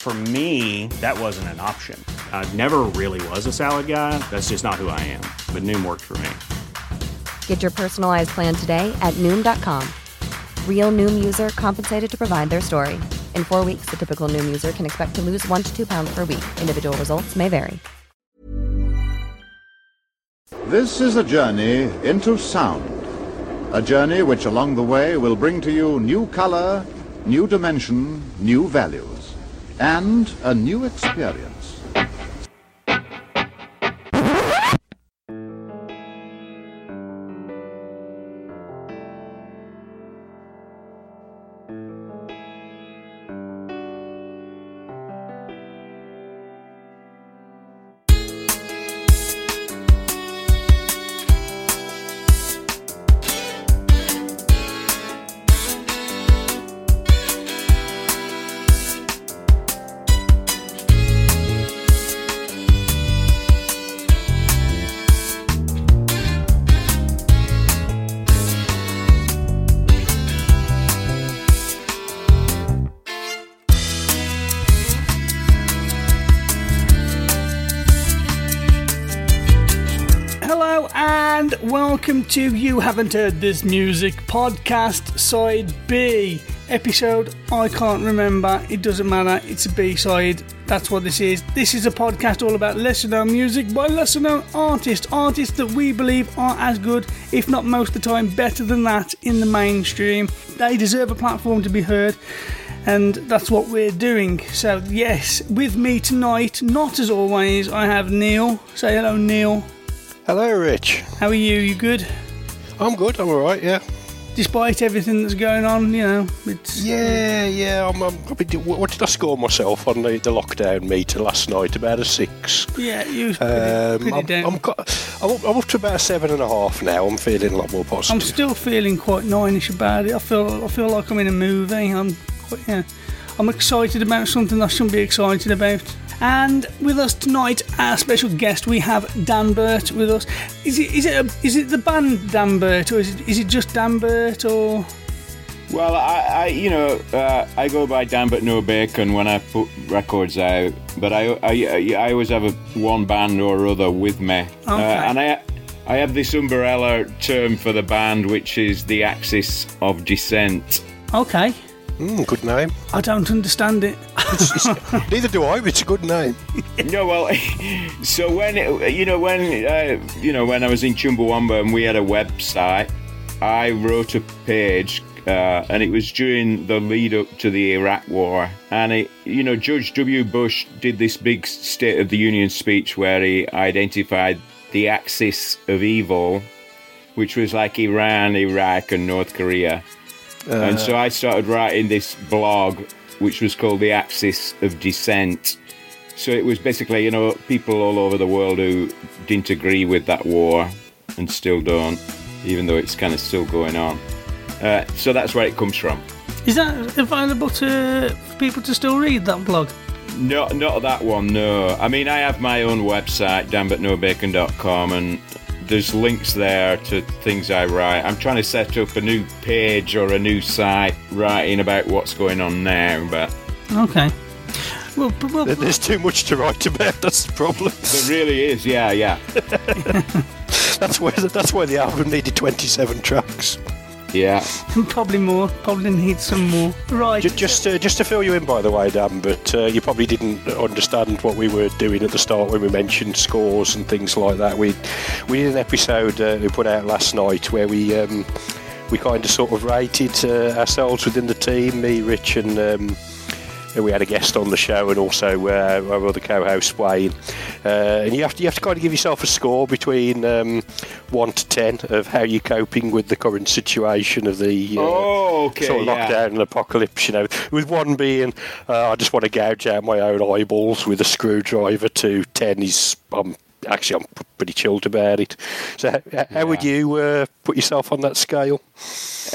For me, that wasn't an option. I never really was a salad guy. That's just not who I am. But Noom worked for me. Get your personalized plan today at Noom.com. Real Noom user compensated to provide their story. In four weeks, the typical Noom user can expect to lose one to two pounds per week. Individual results may vary. This is a journey into sound. A journey which along the way will bring to you new color, new dimension, new values, and a new experience. Welcome to You Haven't Heard This Music podcast, side B. Episode I can't remember, it doesn't matter, it's a B side. That's what this is. This is a podcast all about lesser known music by lesser known artists, artists that we believe are as good, if not most of the time better than that, in the mainstream. They deserve a platform to be heard and that's what we're doing. So, yes, with me tonight, not as always, I have Neil. Say hello, Neil. Hello, Rich. How are you? You good? I'm good. I'm all right. Yeah. Despite everything that's going on, you know, it's Yeah, yeah. I'm. I'm what did I score myself on the, the lockdown meter last night? About a six. yeah, you was pretty, Um, pretty I'm, down. I'm, got, I'm, up, I'm up to about a seven and a half now. I'm feeling a lot more positive. I'm still feeling quite nine-ish about it. I feel I feel like I'm in a movie. I'm quite, yeah. I'm excited about something I shouldn't be excited about. And with us tonight, our special guest, we have Danbert with us. Is it is it a, is it the band Danbert or is it is it just Danbert or Well, I, I you know, uh, I go by Danbert Nobacon when I put records out, but I, I, I always have a one band or other with me, uh, and I, I have this umbrella term for the band, which is the axis of dissent. okay? Mm, good name. I don't understand it. Neither do I. But it's a good name. no, well, so when you know when uh, you know when I was in Chumbawamba and we had a website, I wrote a page. Uh, and it was during the lead up to the Iraq War, and it, you know, George W. Bush did this big State of the Union speech where he identified the axis of evil, which was like Iran, Iraq, and North Korea. and so I started writing this blog, which was called The Axis of Dissent. So it was basically, you know, people all over the world who didn't agree with that war and still don't, even though it's kind of still going on. Uh, so that's where it comes from. Is that available to for people to still read that blog? No, not that one, no. I mean, I have my own website, danbertnobacon.com, and there's links there to things I write. I'm trying to set up a new page or a new site writing about what's going on now, but Okay. Well, p- well, There's too much to write about. That's the problem. there really is, yeah, yeah. That's why. That's why the album needed 27 tracks. Yeah. probably more. Probably need some more. Right. Ju- Just, uh, just to fill you in, by the way, Danbert uh, you probably didn't understand what we were doing at the start when we mentioned scores and things like that. We, we did an episode uh, we put out last night where we, um, we kind of sort of rated uh, ourselves within the team, me, Rich, and um, we had a guest on the show, and also uh, our other co-host Wayne. Uh, and you have to you have to kind of give yourself a score between um, one to ten of how you're coping with the current situation of the uh, Oh, okay, sort of yeah. lockdown and apocalypse. You know, with one being uh, I just want to gouge out my own eyeballs with a screwdriver. To ten is I'm actually I'm pretty chilled about it. So how, how would you uh, put yourself on that scale?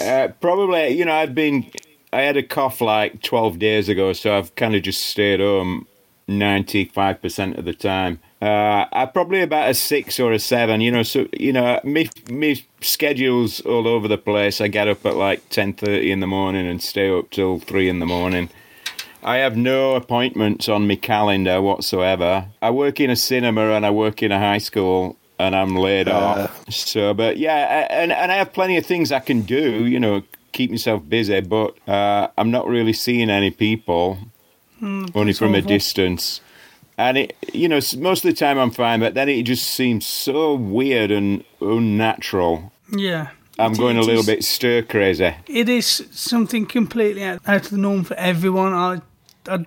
Uh, probably, you know, I've been. I had a cough like 12 days ago, so I've kind of just stayed home 95% of the time. Uh, I probably about a six or a seven, you know. So you know, me me schedule's all over the place. I get up at like 10:30 in the morning and stay up till three in the morning. I have no appointments on my calendar whatsoever. I work in a cinema and I work in a high school and I'm laid off. So, but yeah, and, and I have plenty of things I can do, you know, keep myself busy, but uh, I'm not really seeing any people, only from a distance. And it, you know, most of the time I'm fine, but then it just seems so weird and unnatural. Yeah. I'm It- going a little is- bit stir crazy. It is something completely out, out of the norm for everyone. I, I,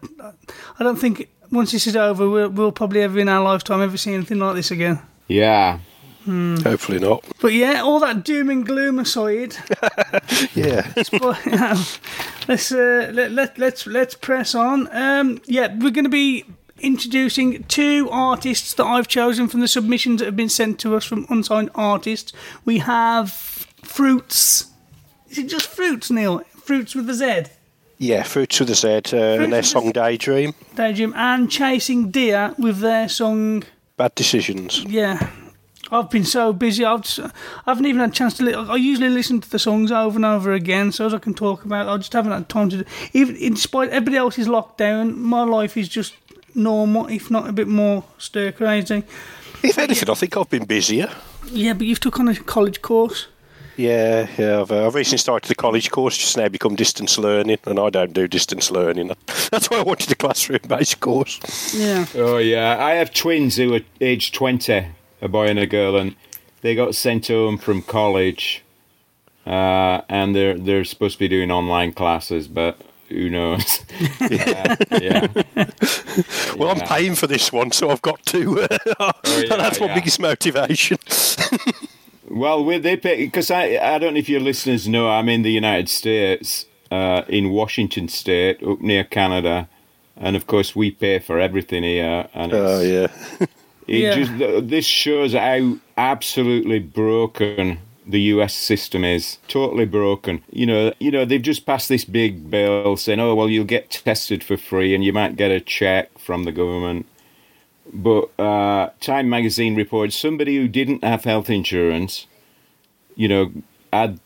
I don't think once this is over, we'll, we'll probably ever in our lifetime ever see anything like this again. Yeah. Hopefully not. But yeah, all that doom and gloom aside, Yeah. but, let's uh, let, let let's let's press on. Um, yeah, we're going to be introducing two artists that I've chosen from the submissions that have been sent to us from unsigned artists. We have Fruitz. Is it just Fruitz, Neil? Fruitz with a Z. Yeah, Fruitz with a Z, uh, and their song Daydream. Daydream and Chasing Deer with their song. Bad decisions. Yeah, I've been so busy. I've just, I haven't even had a chance to. Li- I usually listen to the songs over and over again, so as I can talk about. I just haven't had time to. do Even in spite everybody else is locked down, my life is just normal, if not a bit more stir crazy. If anything, I think I've been busier. Yeah, but you've took on a college course. Yeah, yeah. I've, uh, I've recently started the college course, just now become distance learning, and I don't do distance learning. That's why I wanted a classroom-based course. Yeah. Oh yeah, I have twins who are aged twenty, a boy and a girl, and they got sent home from college, uh, and they're they're supposed to be doing online classes, but who knows? yeah, yeah. Well, I'm paying for this one, so I've got to. Oh, yeah, that's my yeah. biggest motivation. Well, they pay because I I don't know if your listeners know I'm in the United States, uh, in Washington State, up near Canada, and of course we pay for everything here. And it's, Oh yeah. It Yeah. just this shows how absolutely broken the U.S. system is. Totally broken. You know, you know they've just passed this big bill saying, "Oh well, you'll get tested for free, and you might get a check from the government." But uh, Time Magazine reports somebody who didn't have health insurance, you know, had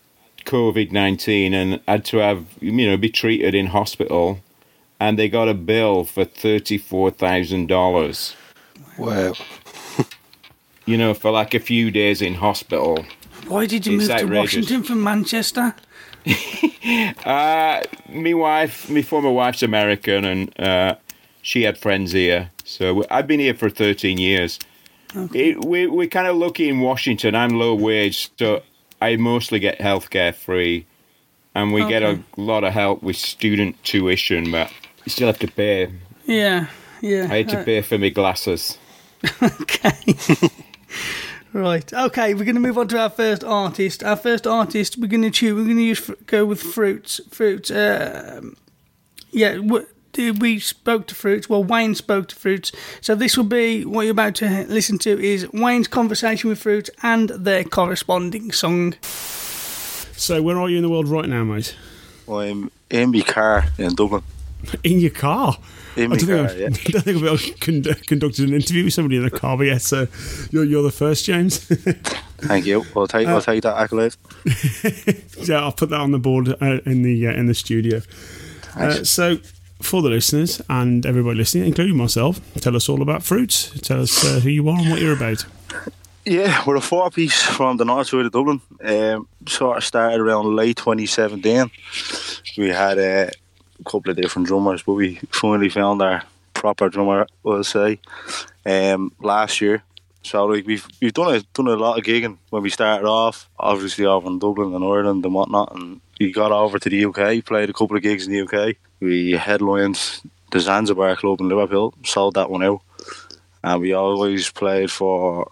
COVID nineteen and had to have you know be treated in hospital, and they got a bill for thirty four thousand dollars Wow. you know, for like a few days in hospital. Why did you It's move to. Washington from Manchester? Uh, my wife, my former wife's American, and uh, she had friends here. So I've been here for 13 years. It, we, we're kind of lucky in Washington. I'm low wage, so I mostly get healthcare free. And we get a lot of help with student tuition, but you still have to pay. Yeah, yeah. I had to pay for my glasses. Okay. right. Okay, we're going to move on to our first artist. Our first artist, we're going to choose. We're going to use go with Fruitz. Fruitz. Um, yeah. wh- We spoke to Fruitz. Well, Wayne spoke to Fruitz. So this will be what you're about to listen to is Wayne's conversation with Fruitz and their corresponding song. So, where are you in the world right now, mate? I'm in my car in Dublin. In your car. In I don't, car, think yeah. I've, I don't think I've ever con- conducted an interview with somebody in a car, but yes, uh, you're, you're the first, James. Thank you. I'll take, I'll take that accolade. yeah, I'll put that on the board uh, in the uh, in the studio. Uh, so, for the listeners and everybody listening, including myself, tell us all about Fruitz. Tell us uh, who you are and what you're about. Yeah, we're a four piece from the north side of Dublin. Um, sort of started around late 2017. We had uh, couple of different drummers, but we finally found our proper drummer, we'll say, um, last year. So like we've we've done a done a lot of gigging when we started off, obviously over in Dublin and Ireland and whatnot, and we got over to the UK, played a couple of gigs in the UK. We headlined the Zanzibar Club in Liverpool, sold that one out. And we always played for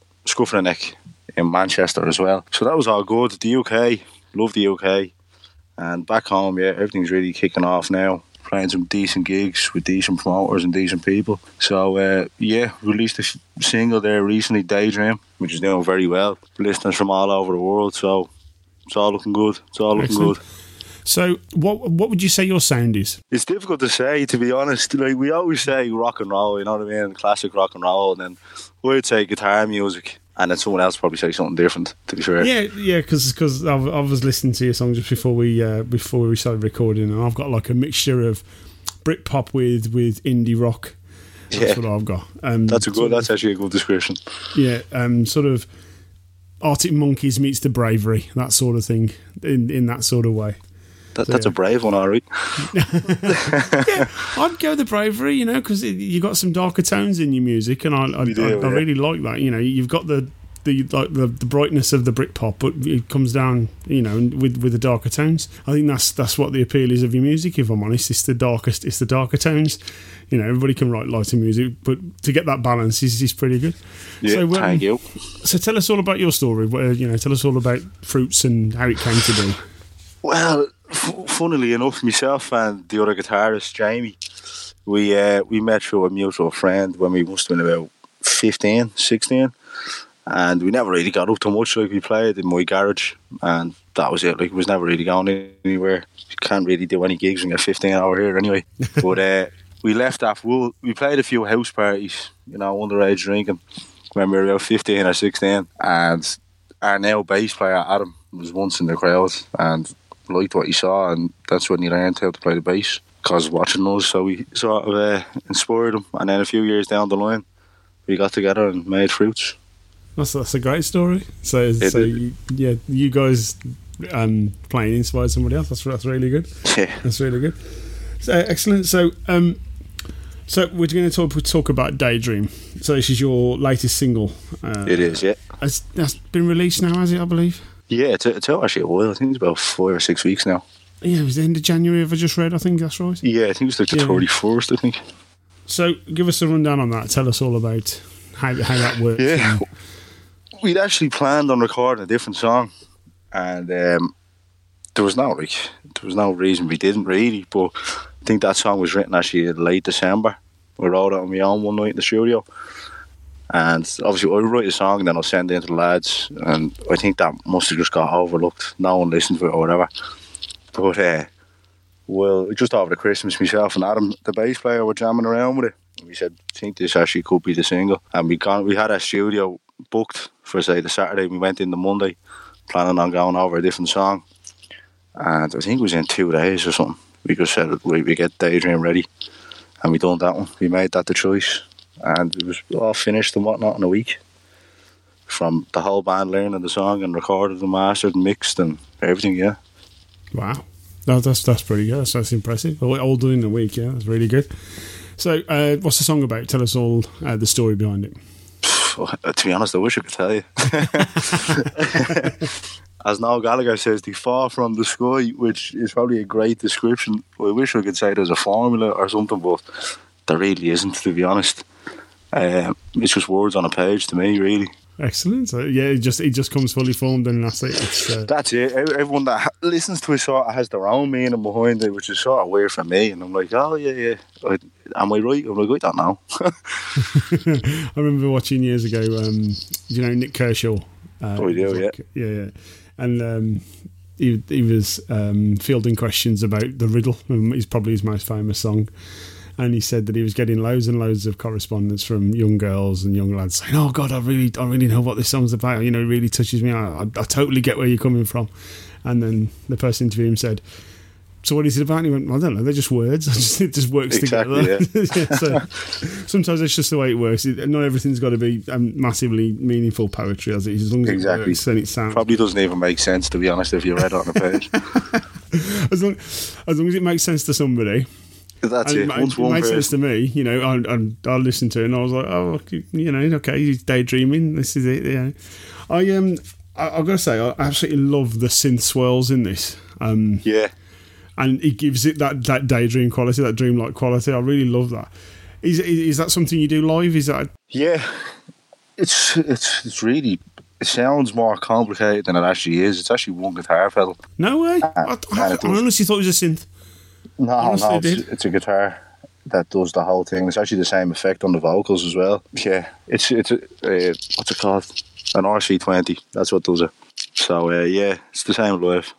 Neck in Manchester as well. So that was all good. The UK, love the UK. And back home, yeah, everything's really kicking off now. Playing some decent gigs with decent promoters and decent people. So uh, yeah, released a single there recently, Daydream, which is doing very well. Listeners from all over the world, so it's all looking good. It's all looking Excellent. good. So, what what would you say your sound is? It's difficult to say, to be honest. Like we always say, rock and roll. You know what I mean? Classic rock and roll, and then we'd say guitar music, and then someone else probably say something different. To be fair, Yeah, yeah, because I, I was listening to your song just before we uh, before we started recording, and I've got like a mixture of Britpop with with indie rock. That's Yeah. what I've got. Um, that's a good. That's actually a good description. yeah, um, sort of Arctic Monkeys meets the Bravery, that sort of thing, in in that sort of way. That, So, that's yeah. a brave one, all right. I'd go the bravery, you know, because you got some darker tones in your music, and I, I, do, I, I really like that. You know, you've got the the like the, the brightness of the brick Britpop, but it comes down, you know, with with the darker tones. I think that's that's what the appeal is of your music. If I'm honest, it's the darkest, it's the darker tones. You know, everybody can write lighter music, but to get that balance is, is pretty good. Yeah, so, um, thank you. So tell us all about your story. Where, you know, tell us all about Fruitz and how it came to be. Well, funnily enough, myself and the other guitarist Jamie, we uh, we met through a mutual friend when we must have been about 15, 16. and we never really got up to much. Like we played in my garage, and that was it. Like it was never really going anywhere. You can't really do any gigs when you're 15 hour here anyway. but uh, we left after we, we played a few house parties, you know, underage drinking when we were about 15 or 16, and our now bass player Adam was once in the crowd and liked what he saw, and that's when he learned how to play the bass. Cause watching those. so we sort of uh, inspired him, and then a few years down the line, we got together and made Fruitz. That's that's a great story. So, so you, yeah, you guys um, playing inspired somebody else. That's that's really good. Yeah. That's really good. So, excellent. So, um, so we're going to talk talk about Daydream. So this is your latest single. Uh, It is, yeah. Has, that's been released now, has it? I believe. Yeah, it's, it's out actually a while. I think it's about five or six weeks now. Yeah, it was the end of January. if I just read? I think that's right. Yeah, I think it's like the Yeah. 31st, I think. So, give us a rundown on that. Tell us all about how how that works. Yeah. We'd actually planned on recording a different song, and um, there was no like there was no reason we didn't really. But I think that song was written actually in late December. We wrote it on my own one night in the studio, and obviously I write a song, then I'll send it in to the lads, and I think that must have just got overlooked. No one listened to it or whatever. But uh, well, just the Christmas, myself and Adam, the bass player, were jamming around with it. And we said, I think this actually could be the single. And we gone, we had a studio booked for say the Saturday. We went in the Monday, planning on going over a different song. And I think it was in two days or something. We just said we we get Daydream ready, and we done that one. We made that the choice, and it was all finished and whatnot in a week. From the whole band learning the song and recorded and mastered and mixed and everything. Yeah. Wow, no, that's that's pretty good. That's, that's impressive. All, done in a week. Yeah, that's really good. So, uh, what's the song about? Tell us all uh, the story behind it. to be honest, I wish I could tell you. As Noel Gallagher says, they far from the sky, which is probably a great description. I wish I could say there's a formula or something, but there really isn't, to be honest. Um, it's just words on a page to me, really. Excellent. So, yeah, it just it just comes fully formed, and that's it. It's, uh, That's it. Everyone that ha- listens to it sort of has their own meaning behind it, which is sort of weird for me. And I'm like, oh, yeah, yeah. Am I right? I'm like, I don't know. I remember watching years ago. Um, you know Nik Kershaw. Uh, Oh, do, yeah, yeah, yeah, and um, he he was um, fielding questions about the riddle. It's probably his most famous song. And he said that he was getting loads and loads of correspondence from young girls and young lads saying, "Oh God, I really, I really know what this song's about. You know, it really touches me. I, I, I totally get where you're coming from." And then the person interviewing him said, "So what is it about?" And he went, "I don't know. They're just words. it just works Exactly, together." Yeah, so sometimes it's just the way it works. It, not everything's got to be um, massively meaningful poetry, as it is. As long as Exactly. it works it sounds Probably doesn't even make sense, to be honest, if you read it on a page. as long as long as it makes sense to somebody. That's And it. It, ma- Once one makes sense to me, you know. I, I, I listened to it and I was like, oh, you know, okay, he's daydreaming. This is it. Yeah, I um, I, I've got to say, I absolutely love the synth swirls in this. Um, Yeah. and it gives it that, that daydream quality, that dreamlike quality. I really love that. Is, is that something you do live? Is that Yeah, it's it's it's really. It sounds more complicated than it actually is. It's actually one guitar pedal. no way? I, I, I honestly thought it was a synth. No, Honestly, no, it's, it's a guitar that does the whole thing. It's actually the same effect on the vocals as well. Yeah, it's it's a, uh, what's it called? An RC twenty. That's what does it. So uh, yeah, it's the same live.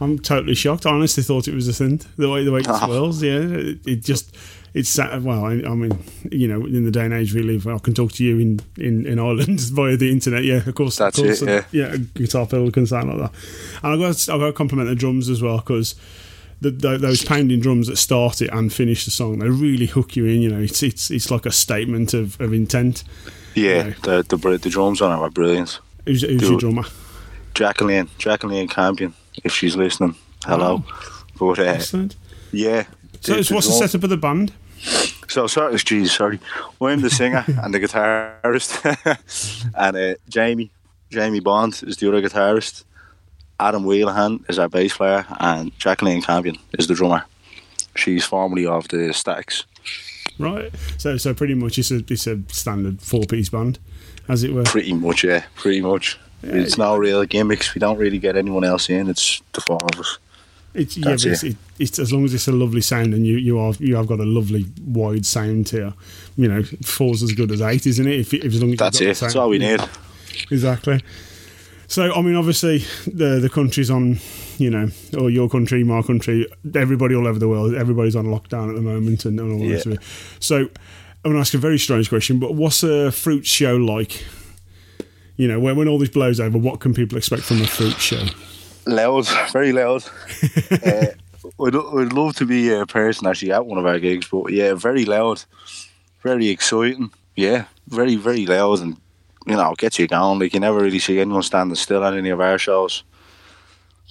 I'm totally shocked. I honestly thought it was a synth. The way the way it Oh. swirls, yeah. It, it just it's sa- well. I, I mean, you know, in the day and age we live, I can talk to you in, in, in Ireland via the internet. Yeah, of course. That's of course, it, yeah, a guitar pedal can sound like that. And I've got I've got to compliment the drums as well because. The, the, those pounding drums that start it and finish the song, they really hook you in. You know, it's it's it's like a statement of, of intent. Yeah, Yeah. the the the drums on it are brilliant. Who's, who's your drummer? Jacqueline, Jacqueline Campion, if she's listening, hello. But uh, yeah. So what's the setup of the band? So sorry, geez, sorry. I'm the singer and the guitarist, and uh, Jamie, Jamie Bond is the other guitarist. Adam Wheelahan is our bass player, and Jacqueline Campion is the drummer. She's formerly of the Stacks. Right. So so pretty much it's a it's a standard four piece band, as it were. Pretty much, yeah, pretty much. It's no real gimmicks. We don't really get anyone else in. It's the four of us. It's yeah, it's, it. it, it's as long as it's a lovely sound and you you are you have got a lovely wide sound here. You know, four's as good as eight, isn't it? If, if as long as That's it. That's all we need. Exactly. So I mean, obviously the the country's on, you know, or your country, my country, everybody all over the world, everybody's on lockdown at the moment and, and all the rest of it. So I'm going to ask a very strange question, but what's a fruit show like? You know, when, when all this blows over, what can people expect from a fruit show? Loud, very loud. uh, I'd, I'd love to be a person actually at one of our gigs, but yeah, very loud, very exciting. Yeah, very, very loud, and you know, gets you going. Like you never really see anyone standing still at any of our shows.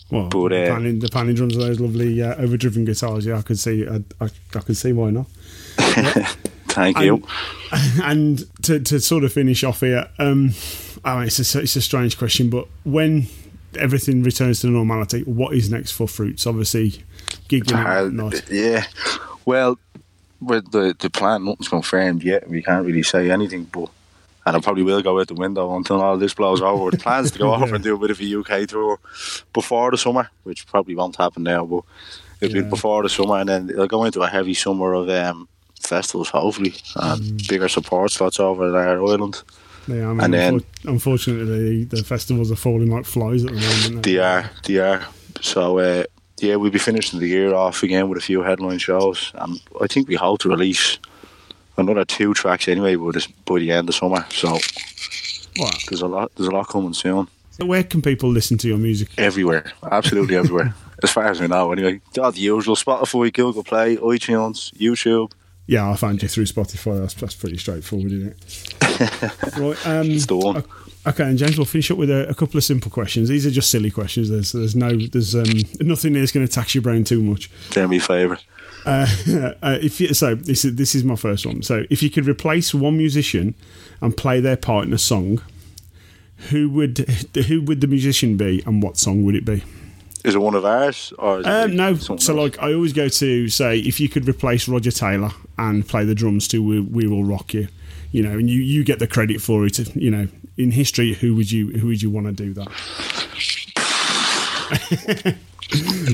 Well, But, the, uh, panning, the panning drums are those lovely uh, overdriven guitars. Yeah, I could see. I, I, I could see why not. Thank And- you. And to, to sort of finish off here, um, I mean, it's a, it's a strange question, but when everything returns to normality, what is next for Fruitz? Obviously, gigging Uh, and yeah, well, with the the plan, nothing's confirmed yet. We can't really say anything, but and I probably will go out the window until all this blows over. The plans to go over and do a bit of a UK tour before the summer, which probably won't happen now, but it'll Yeah. be before the summer, and then it'll go into a heavy summer of um, festivals, hopefully, and Mm. bigger support slots over there island. Yeah, I mean, and then- unfortunately, the, the festivals are falling like flies at the moment. They are, they are. So, uh, yeah, we'll be finishing the year off again with a few headline shows, and I think we hope to release another two tracks anyway by, this, by the end of summer. So Wow. there's a lot, there's a lot coming soon. So where can people listen to your music? Everywhere, absolutely everywhere. As far as we know, anyway. All the usual: Spotify, Google Play, iTunes, YouTube. Yeah, I found you through Spotify. That's, that's pretty straightforward, isn't it? right. Um, It's the one. Okay, and James, we'll finish up with a, a couple of simple questions. These are just silly questions. There's there's no there's um, nothing that's going to tax your brain too much. They're my favourite. Uh, uh, if you, so, this is this is my first one. So, if you could replace one musician and play their part in a song, who would who would the musician be, and what song would it be? Is it one of ours or Um, no, so else? like I always go to say if you could replace Roger Taylor and play the drums to "We, we Will Rock You," you know, and you, you get the credit for it. You know, in history, who would you who would you want to do that?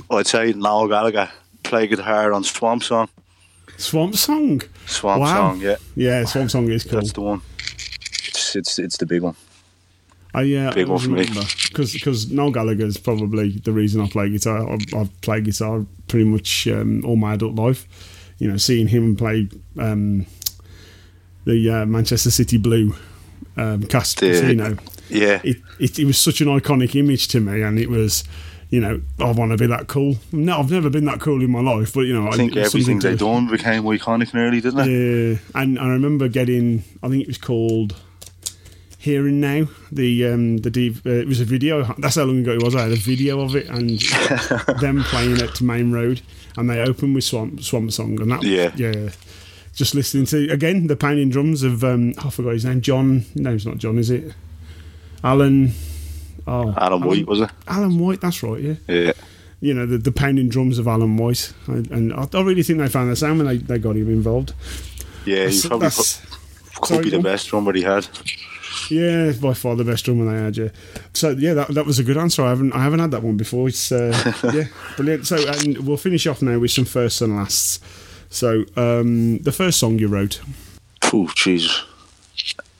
I'd say Noel Gallagher play guitar on Swamp Song. Swamp Song. Swamp Wow. Song, yeah, Yeah, Swamp Song is cool. that's the one. It's it's it's the big one. I yeah, Big I one for me. because because Noel is probably the reason I play guitar. I've, I've played guitar pretty much um, all my adult life. You know, seeing him play um, the uh, Manchester City Blue um, cast, The- you know, Yeah, it, it it was such an iconic image to me, and it was. You know, I want to be that cool. No, I've never been that cool in my life, but you know, I think it's everything they to- done became iconic nearly, didn't it? yeah, and I remember getting. I think it was called Here and Now. The um the DV, uh, it was a video. That's how long ago it was. I had a video of it and them playing at Maine Road, and they opened with Swamp Swamp Song, and that Yeah. yeah. Just listening to again the pounding drums of um I forgot his name. John. No, it's not John. Is it? Alan. Oh, Alan White was it? Alan White. That's right. Yeah Yeah, you know the, the pounding drums of Alan White, I, and I, I really think they found the sound when they, they got him involved. Yeah, That's- he probably pro- could sorry, be the best drummer he had. Yeah, by far the best drummer they had. Yeah. So yeah, that, that was a good answer. I haven't I haven't had that one before. It's uh, yeah, brilliant. So and we'll finish off now with some firsts and lasts. So um, the first song you wrote. Oh, Jesus.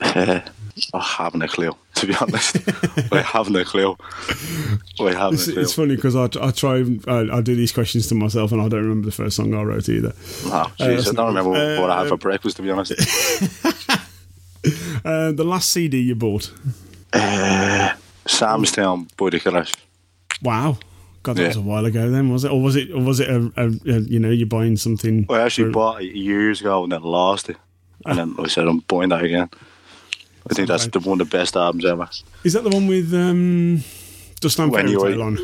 I have no clue, to be honest. I have no clue. I haven't It's, a clue. it's funny because I, I try and I, I do these questions to myself and I don't remember the first song I wrote either. No, jeez, I don't remember Uh, what I had for breakfast, to be honest. Uh, the last CD you bought. Uh, Sam's Town the Killers. Wow. God, that Yeah. was a while ago then, was it? Or was it? Or was it a, a, a you know, you're buying something? I actually for- bought it years ago and then lost it. And then I said, I'm buying that again. I think that's the, one of the best albums ever. Is that the one with um, When Fairy Tale on?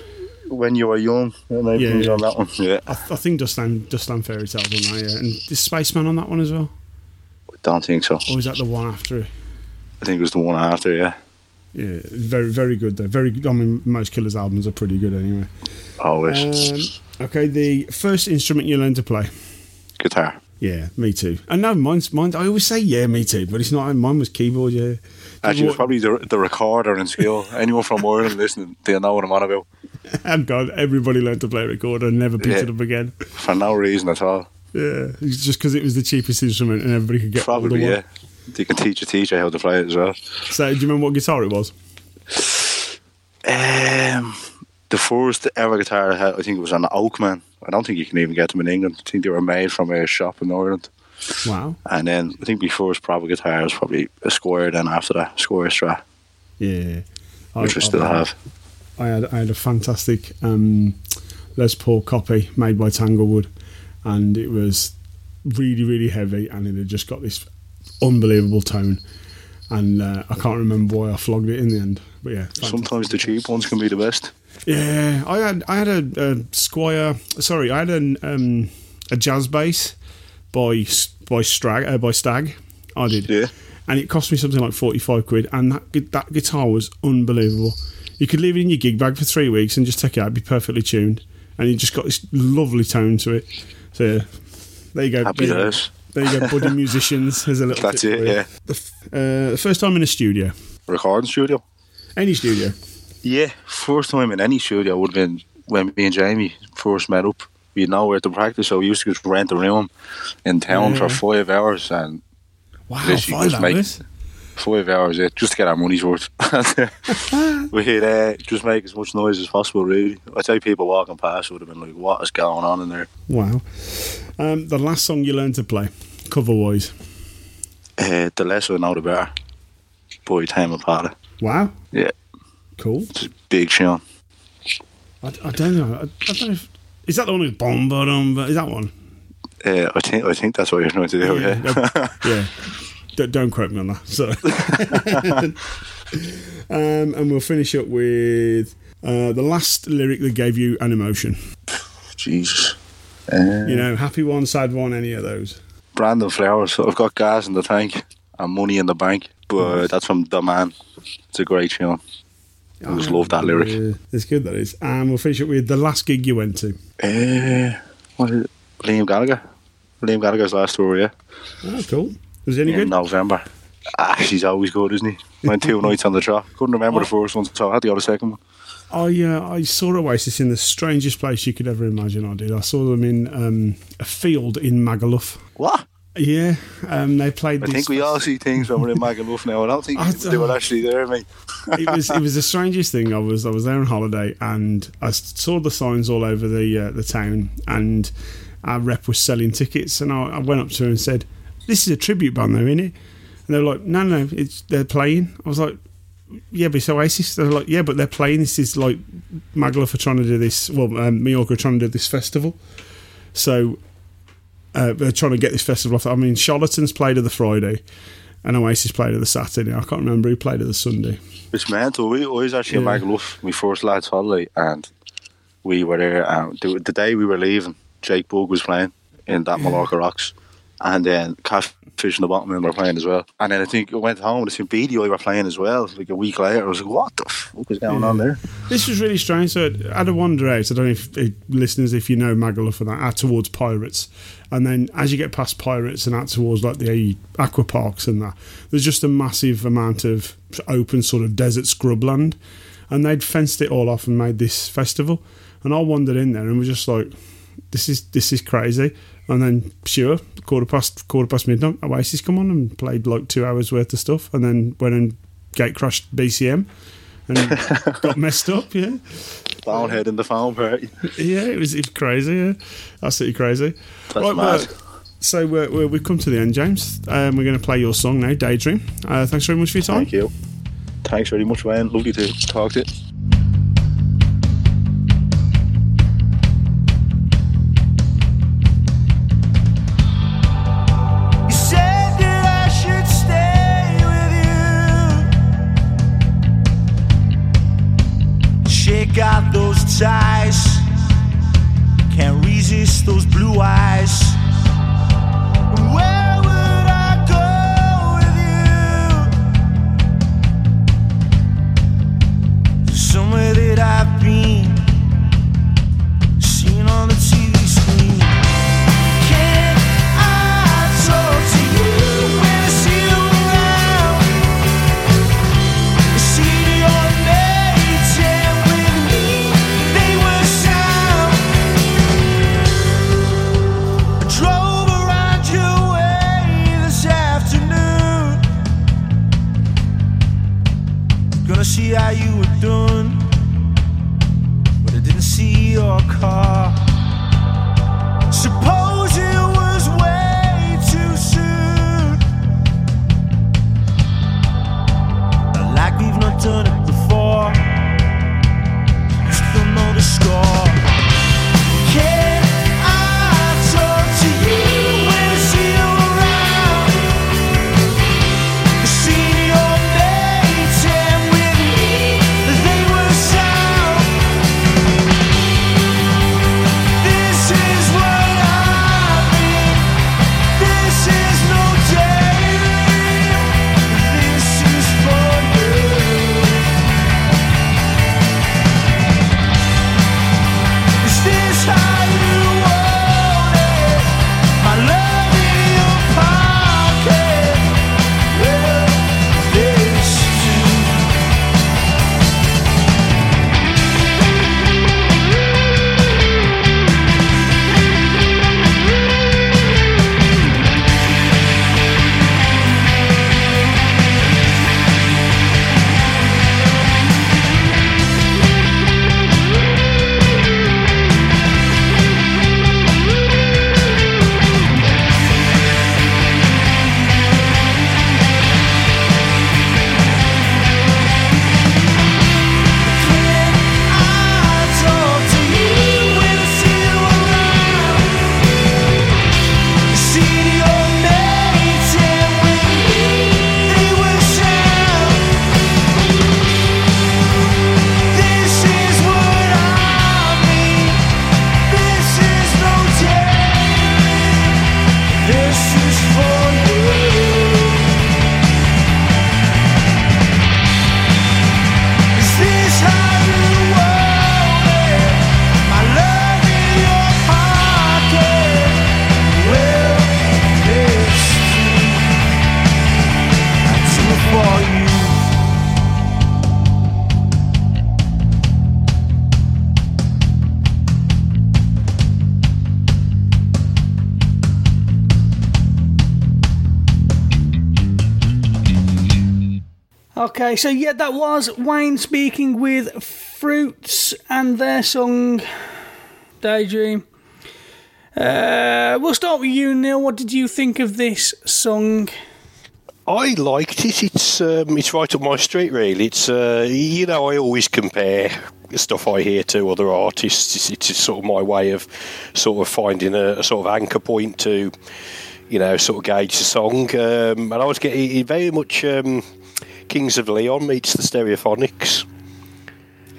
When you were young, and Yeah, yeah. on that one. Yeah, I, I think Dustland Dustin Fairy Tale on that, yeah. And is Spaceman on that one as well? I don't think so. Or is that the one after it? I think it was the one after, yeah. Yeah, very very good though. Very. I mean, most Killers albums are pretty good anyway. Always. Um, okay, the first instrument you learned to play. Guitar. Yeah, me too. And no, mine's mine. I always say yeah, me too, but it's not. Mine was keyboard. Yeah. Actually, it was probably the, the recorder in school. Anyone from Ireland listening, they know what I'm on about. And God, everybody learned to play a recorder and never picked Yeah. it up again. For no reason at all. Yeah, it's just because it was the cheapest instrument and everybody could get Probably, one. yeah. They can teach a teacher how to play it as well. So, do you remember what guitar it was? Um, the first ever guitar I had, I think it was an Oakman. I don't think you can even get them in England. I think they were made from a shop in Ireland. Wow. And then I think my first proper guitar was probably a Squier. Then after that, Squier Strat, Yeah. which I still have. I had I had a fantastic um, Les Paul copy made by Tanglewood, and it was really really heavy, and it had just got this unbelievable tone. And uh, I can't remember why I flogged it in the end, but yeah. fantastic. Sometimes the cheap ones can be the best. Yeah, I had I had a, a Squier. Sorry, I had an, um, a jazz bass by by Strag uh, by Stag. I did, Yeah. and it cost me something like forty five quid. And that that guitar was unbelievable. You could leave it in your gig bag for three weeks and just take it out, it'd be perfectly tuned, and you just got this lovely tone to it. So yeah, there you go. Happy there, you go. days. there you go, budding musicians. There's a little. That's it, yeah. The, uh, the first time in a studio, Recording studio. any studio. Yeah, first time in any studio would have been when me and Jamie first met up. We had nowhere to practice, so we used to just rent a room in town for five hours and Wow, five just make hours. five hours yeah, just to get our money's worth. We'd uh, just make as much noise as possible, really. I tell people walking past would have been like, "What is going on in there?" Wow. Um, the last song you learned to play, cover wise. Uh, the less I know, the better. Boy, Tame Impala. Wow. Yeah, Cool. it's a big tune. I, I don't know. I, I don't know if. Is that the one with bomb bottom? Is that one? Uh, I think I think that's what you're trying to do. Yeah. Yeah. yeah. D- don't quote me on that. So. um, and we'll finish up with uh, the last lyric that gave you an emotion. Jesus. Uh, You know, happy one, sad one, any of those. Brandon Flowers. I've got gas in the tank and money in the bank, but that's from The Man. It's a great tune. I just love that lyric. Uh, it's good, that is. And we'll finish up with the last gig you went to. Uh, what is it? Liam Gallagher. Liam Gallagher's last tour, yeah. Oh, cool. Was it any in good? November. Ah, he's always good, isn't he? Went two nights on the trot. Couldn't remember the first one, so I had to go to the second one. I uh, I saw Oasis in the strangest place you could ever imagine. I did. I saw them in um, a field in Magaluf. What? Yeah, um, they played. I think we all see things when we're in Magaluf now. I don't think I they were actually there, mate. it was it was the strangest thing. I was I was there on holiday and I saw the signs all over the uh, the town, and our rep was selling tickets, and I, I went up to her and said, "This is a tribute band, though, isn't it?" And they were like, "No, no, it's they're playing." I was like. Yeah, but it's Oasis. They're like, yeah, but they're playing. This is like Magaluf are trying to do this. Well, um, Mallorca are trying to do this festival. So uh, they're trying to get this festival off. I mean, Charlatans played on the Friday, and Oasis played on the Saturday. I can't remember who played on the Sunday. It's mental. We I was actually Yeah. in Magaluf, my first lads' holiday, and we were there. Um, the, the day we were leaving, Jake Bugg was playing in that Mallorca Rocks. And then Catfish and the Bottlemen were playing as well. And then I think I went home and I seen Beady Eye were playing as well. Like a week later, I was like, "What the fuck is going on there?" This was really strange. So I had a wander out. Eh, I don't know if, if listeners, if you know Magaluf for that, out towards Pirates, and then as you get past Pirates and out towards like the aqua parks and that, there's just a massive amount of open sort of desert scrubland, and they'd fenced it all off and made this festival. And I wandered in there and was just like, "This is this is crazy." And then sure, quarter past quarter past midnight, Oasis come on and played like two hours worth of stuff, and then went and gate crashed BCM and got messed up. Yeah, Bonehead in the phone party. yeah, it was, it was crazy. Yeah, absolutely crazy. That's mad. so we're, we're, we've come to the end, James. Um, we're going to play your song now, Daydream. Uh, thanks very much for your time. Thank you. Thanks very much, Wayne. Lovely to talk to. You out those ties. Can't resist those blue eyes. Where would I go with you? Somewhere that I've been How you Okay, so yeah, that was Wayne speaking with Fruitz and their song Daydream. Uh, we'll start with you, Neil. What did you think of this song? I liked it. It's um, it's right up my street, really. It's uh, you know I always compare stuff I hear to other artists. It's, it's sort of my way of sort of finding a, a sort of anchor point to you know sort of gauge the song. Um, and I was getting very much um, Kings of Leon meets the Stereophonics.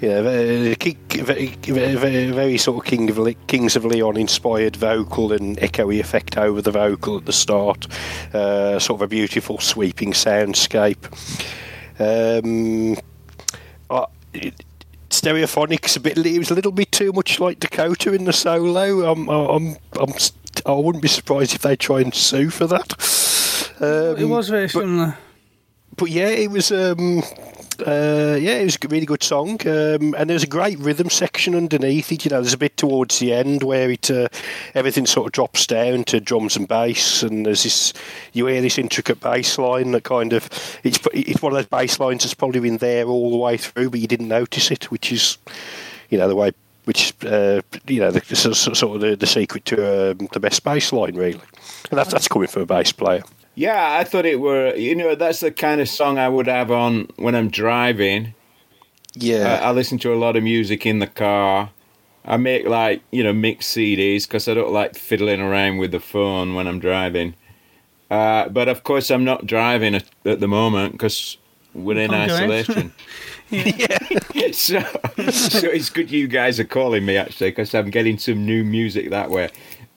Yeah, very, very, very, very sort of King of Le- Kings of Leon inspired vocal and echoey effect over the vocal at the start. Uh, sort of a beautiful sweeping soundscape. Um, uh, it, Stereophonics a bit. It was a little bit too much like Dakota in the solo. I'm, I'm, I'm, I wouldn't be surprised if they try and sue for that. Um, it was very similar. But yeah, it was. Um, uh, yeah, it was a really good song, um, and there's a great rhythm section underneath it. You know, there's a bit towards the end where it uh, everything sort of drops down to drums and bass, and there's this you hear this intricate bass line that kind of it's it's one of those bass lines that's probably been there all the way through, but you didn't notice it, which is you know the way which uh, you know the, sort of the, the secret to um, the best bass line really, and that's that's coming from a bass player. Yeah, I thought it were. You know, that's the kind of song I would have on when I'm driving. Yeah, I, I listen to a lot of music in the car. I make like you know mixed CDs because I don't like fiddling around with the phone when I'm driving. Uh, but of course, I'm not driving at, at the moment because we're in I'm going. isolation. so, so it's good you guys are calling me actually because I'm getting some new music that way.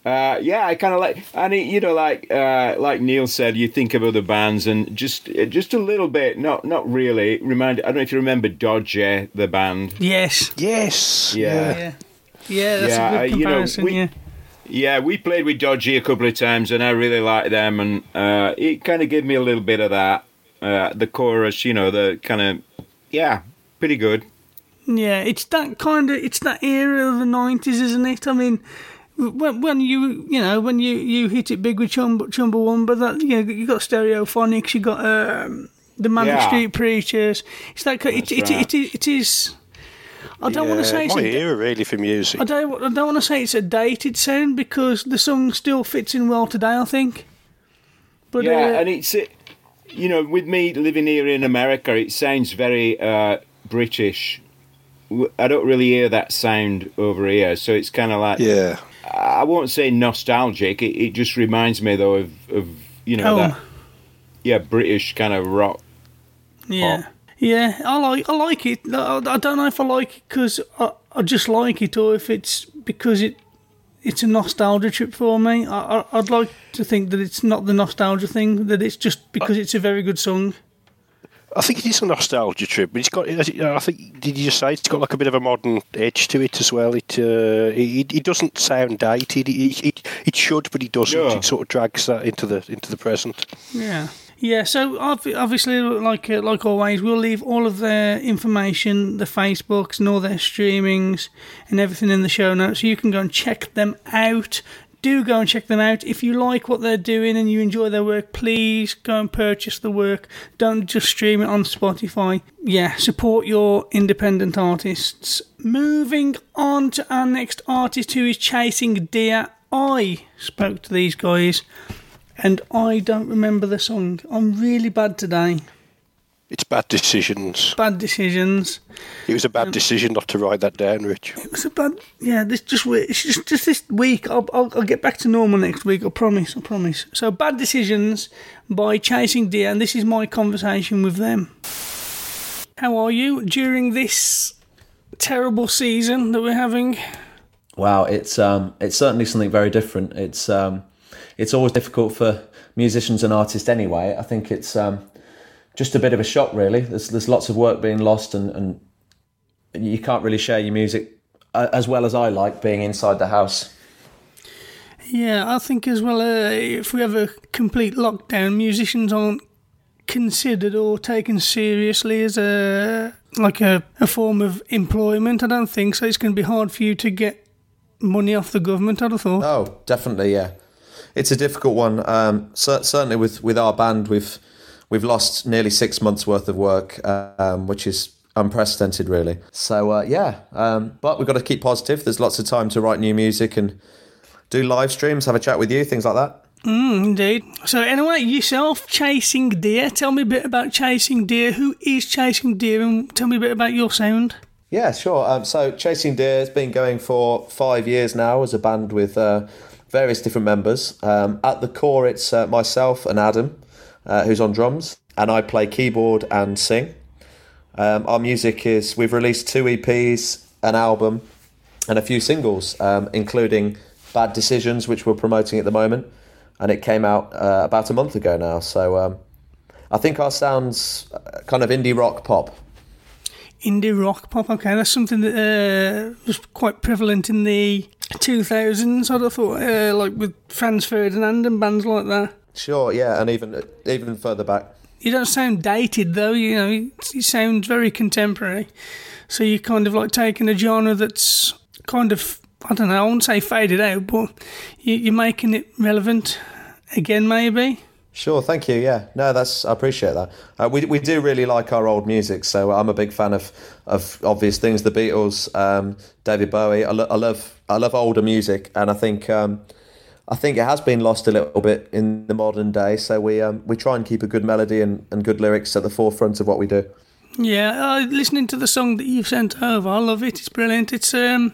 Uh, yeah, I kind of like, and it, you know, like uh, like Neil said, you think of other bands and just just a little bit, not not really. Remind, I don't know if you remember Dodgy, the band. Yes. Yes. Yeah. Yeah. Yeah, that's Yeah, a uh, good you know, we- yeah. Yeah, we played with Dodgy a couple of times, and I really liked them, and uh, it kind of gave me a little bit of that. Uh, the chorus, you know, the kind of yeah, pretty good. Yeah, it's that kind of it's that era of the nineties, isn't it? I mean, when when you you know when you you hit it big with Chumba Chumbawamba, that you know you got Stereophonics, you got um, the Man Yeah. Street Preachers. It's that it it, That's it, it, it is. I don't want to say it's my a, era really for music. I don't I don't want to say it's a dated sound because the song still fits in well today. I think. But yeah, uh, and it's uh, you know, with me living here in America, it sounds very uh, British. I don't really hear that sound over here, so it's kind of like Yeah. I won't say nostalgic. It, it just reminds me though of, of you know Home. that yeah British kind of rock. Yeah, yeah, I like I like it. I, I don't know if I like it because I, I just like it, or if it's because it it's a nostalgia trip for me. I, I I'd like to think that it's not the nostalgia thing; that it's just because uh, it's a very good song. I think it is a nostalgia trip, but it's got. I think did you just say it's got like a bit of a modern edge to it as well? It uh, it, it doesn't sound dated. It, it, it should, but it doesn't. Yeah. It sort of drags that into the into the present. Yeah. Yeah, so obviously, like uh, like always, we'll leave all of their information, the Facebooks and all their streamings and everything in the show notes, so you can go and check them out. Do go and check them out. If you like what they're doing and you enjoy their work, please go and purchase the work. Don't just stream it on Spotify. Yeah, support your independent artists. Moving on to our next artist who is chasing deer. I spoke to these guys and I don't remember the song. I'm really bad today. It's bad decisions. Bad decisions. It was a bad decision not to write that down, Rich. It was a bad. Yeah, this just it's just just this week. I'll, I'll I'll get back to normal next week. I promise. I promise. So bad decisions by chasing deer, and this is my conversation with them. How are you during this terrible season that we're having? Wow, it's um, it's certainly something very different. It's um, it's always difficult for musicians and artists anyway. I think it's um, just a bit of a shock, really. There's there's lots of work being lost, and, and you can't really share your music uh, as well as I like being inside the house. Yeah, I think as well. Uh, if we have a complete lockdown, musicians aren't considered or taken seriously as a like a, a form of employment. I don't think so. It's going to be hard for you to get money off the government. I'd have thought. Oh, definitely, yeah. It's a difficult one. Um, cer- certainly, with, with our band, we've we've lost nearly six months worth of work, um, which is unprecedented, really. So uh, yeah, um, but we've got to keep positive. There's lots of time to write new music and do live streams, have a chat with you, things like that. Mm, indeed. So anyway, yourself chasing deer. Tell me a bit about chasing deer. Who is chasing deer, and tell me a bit about your sound. Yeah, sure. Um, so Chasing Deer has been going for five years now as a band with uh, various different members. Um, at the core, it's uh, myself and Adam, uh, who's on drums, and I play keyboard and sing. Um, our music is we've released two EPs, an album, and a few singles, um, including Bad Decisions, which we're promoting at the moment, and it came out uh, about a month ago now. So um, I think our sounds uh, kind of indie rock pop. Indie rock pop, okay, that's something that uh, was quite prevalent in the 2000s, I'd have thought, uh, like with Franz Ferdinand and bands like that. Sure, yeah, and even even further back. You don't sound dated though, you know, you, you sound very contemporary. So you're kind of like taking a genre that's kind of, I don't know, I won't say faded out, but you, you're making it relevant again, maybe. Sure, thank you. Yeah, no, that's I appreciate that. Uh, we we do really like our old music, so I'm a big fan of of obvious things, the Beatles, um, David Bowie. I, lo- I love I love older music, and I think um, I think it has been lost a little bit in the modern day. So we um, we try and keep a good melody and, and good lyrics at the forefront of what we do. Yeah, uh, listening to the song that you've sent over, I love it. It's brilliant. It's um,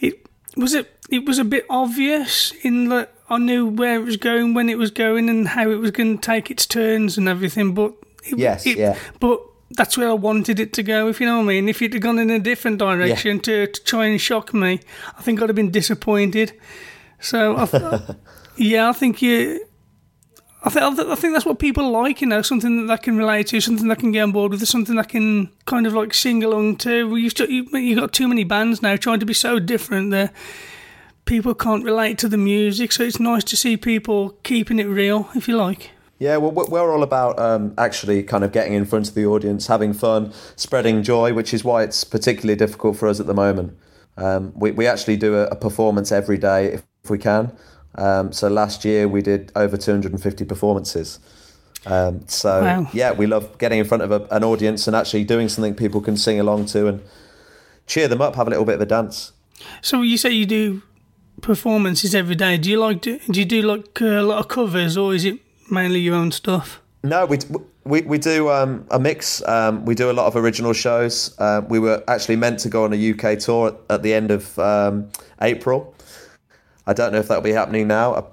it was it it was a bit obvious in that I knew where it was going, when it was going, and how it was going to take its turns and everything. But it, Yes, it- yeah. But that's where I wanted it to go. If you know what I mean. If it had gone in a different direction to, to try and shock me, I think I'd have been disappointed. So I th- yeah, I think you. I think I think that's what people like, you know, something that they can relate to, something they can get on board with, something they can kind of like sing along to. To, you've got too many bands now trying to be so different that people can't relate to the music. So it's nice to see people keeping it real, if you like. Yeah, well, we- we're all about um, actually kind of getting in front of the audience, having fun, spreading joy, which is why it's particularly difficult for us at the moment. Um, we, we actually do a, a performance every day if, if we can. Um, so last year we did over 250 performances. Um, so Wow. yeah, we love getting in front of a, an audience and actually doing something people can sing along to and cheer them up, have a little bit of a dance. So you say you do performances every day. Do you like do, do you do like uh, a lot of covers, or is it mainly your own stuff? No, we we we do um, a mix. Um, we do a lot of original shows. Uh, we were actually meant to go on a UK tour at, at the end of um, April. I don't know if that'll be happening now.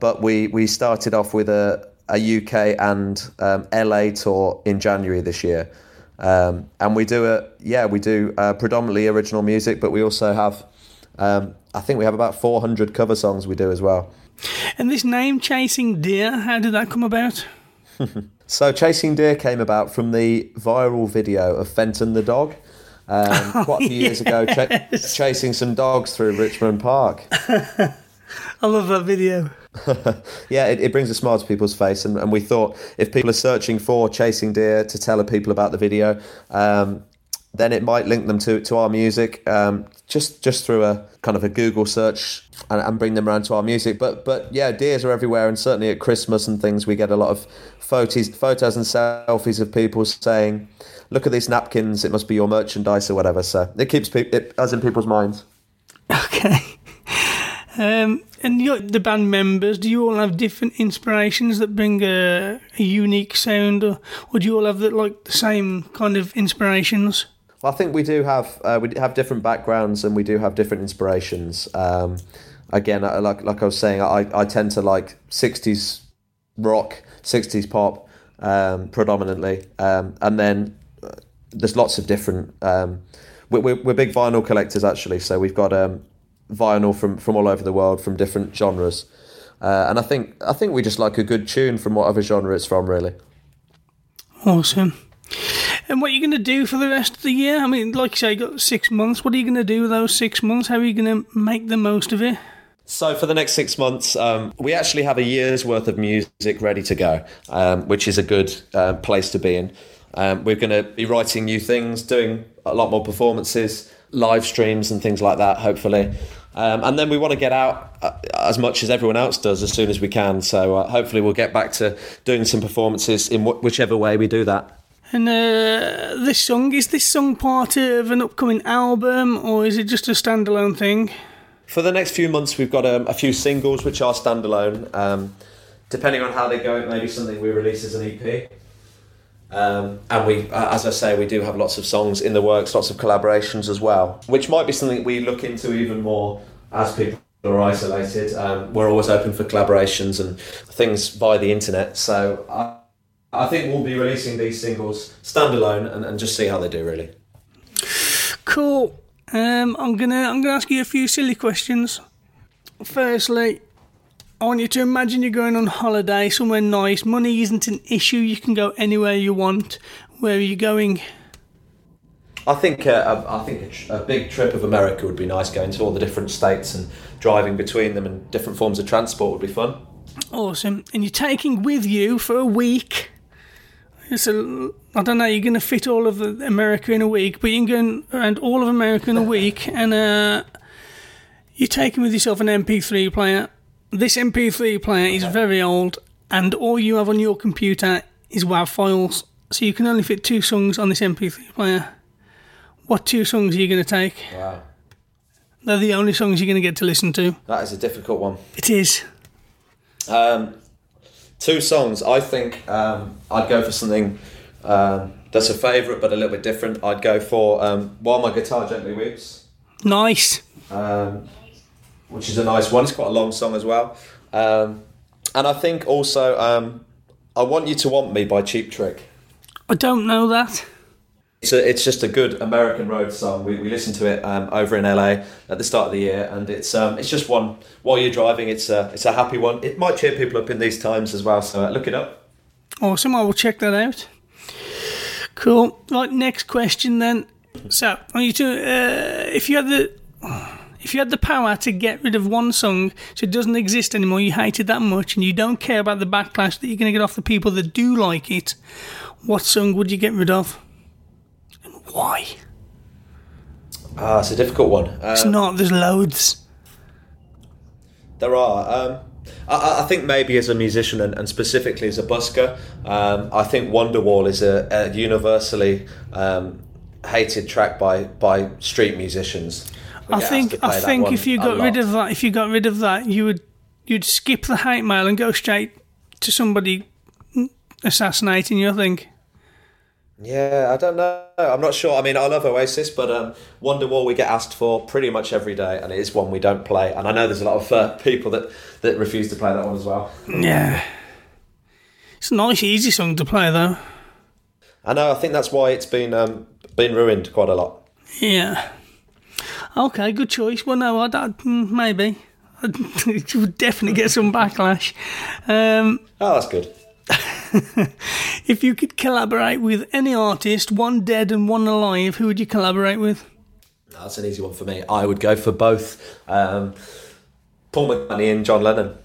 But we we started off with a a UK and um, LA tour in January this year. Um, and we do a yeah we do uh, predominantly original music, but we also have um, I think we have about 400 cover songs we do as well. And this name, Chasing Deer, how did that come about? So, Chasing Deer came about from the viral video of Fenton the dog. Um, quite a few years ago, cha- chasing some dogs through Richmond Park. I love that video. yeah, it, it brings a smile to people's face, and, and we thought if people are searching for Chasing Deer to tell people about the video, um, then it might link them to, to our music um, just just through a kind of a Google search and, and bring them around to our music. But but yeah, deers are everywhere, and certainly at Christmas and things, we get a lot of photos photos and selfies of people saying, "Look at these napkins! It must be your merchandise or whatever." So it keeps pe- it us in people's minds. Okay. Um, and your, the band members, do you all have different inspirations that bring a, a unique sound, or, or do you all have the, like the same kind of inspirations? I think we do have uh, we have different backgrounds and we do have different inspirations. Um, again, like like I was saying, I, I tend to like sixties rock, sixties pop um, predominantly, um, and then uh, there's lots of different. Um, we- we're, we're big vinyl collectors actually, so we've got um, vinyl from from all over the world from different genres, uh, and I think I think we just like a good tune from whatever genre it's from, really. Awesome. And what are you going to do for the rest of the year? I mean, like you say, you got six months. What are you going to do with those six months? How are you going to make the most of it? So for the next six months, um, we actually have a year's worth of music ready to go, um, which is a good uh, place to be in. Um, we're going to be writing new things, doing a lot more performances, live streams, and things like that. Hopefully, um, and then we want to get out uh, as much as everyone else does as soon as we can. So uh, hopefully, we'll get back to doing some performances in wh- whichever way we do that. And uh, this song, is this song part of an upcoming album or is it just a standalone thing? For the next few months, we've got um, a few singles which are standalone. Um, depending on how they go, it may be something we release as an EP. Um, and we, uh, as I say, we do have lots of songs in the works, lots of collaborations as well, which might be something we look into even more as people are isolated. Um, we're always open for collaborations and things via the internet. So I, I think we'll be releasing these singles standalone and, and just see how they do. Really. Cool. Um, I'm gonna I'm gonna ask you a few silly questions. Firstly, I want you to imagine you're going on holiday somewhere nice. Money isn't an issue. You can go anywhere you want. Where are you going? I think uh, I think a, tr- a big trip of America would be nice. Going to all the different states and driving between them and different forms of transport would be fun. Awesome. And you're taking with you for a week. It's a, I don't know, you're going to fit all of America in a week, but you can go around all of America in a week and uh, you're taking with yourself an MP3 player. This MP3 player is very old and all you have on your computer is WAV files. So you can only fit two songs on this MP3 player. What two songs are you going to take? Wow. They're the only songs you're going to get to listen to. That is a difficult one. It is. Um, two songs. I think um, I'd go for something um, that's a favourite but a little bit different. I'd go for um, While My Guitar Gently Weeps. Nice. Um, which is a nice one. It's quite a long song as well. Um, and I think also um, I Want You to Want Me by Cheap Trick. I don't know that. It's, a, it's just a good American road song. We, we listened to it um, over in LA at the start of the year, and it's um, it's just one while you're driving. It's a it's a happy one. It might cheer people up in these times as well. So uh, look it up. Awesome. I will check that out. Cool. Right. Next question then. So, are you to uh, if you had the if you had the power to get rid of one song so it doesn't exist anymore, you hate it that much, and you don't care about the backlash that you're going to get off the people that do like it, what song would you get rid of? And why? Ah, it's a difficult one. It's Um, not. There's loads. There are. Um, I, I think maybe as a musician and, and specifically as a busker, um, I think Wonderwall is a, a universally um, hated track by, by street musicians. I think I think if you got rid of that, if you got rid of that, you would you'd skip the hate mail and go straight to somebody assassinating you. I think. Yeah, I don't know. I'm not sure. I mean, I love Oasis, but um, Wonderwall we get asked for pretty much every day, and it is one we don't play. And I know there's a lot of uh, people that, that refuse to play that one as well. Yeah. It's a nice, easy song to play though. I know. I think that's why it's been um, been ruined quite a lot. Yeah. Okay, good choice. Well, no, I, I, mm, maybe. it would definitely get some backlash. Um, Oh, that's good. if you could collaborate with any artist, one dead and one alive, who would you collaborate with? That's an easy one for me. I would go for both um, Paul McCartney and John Lennon.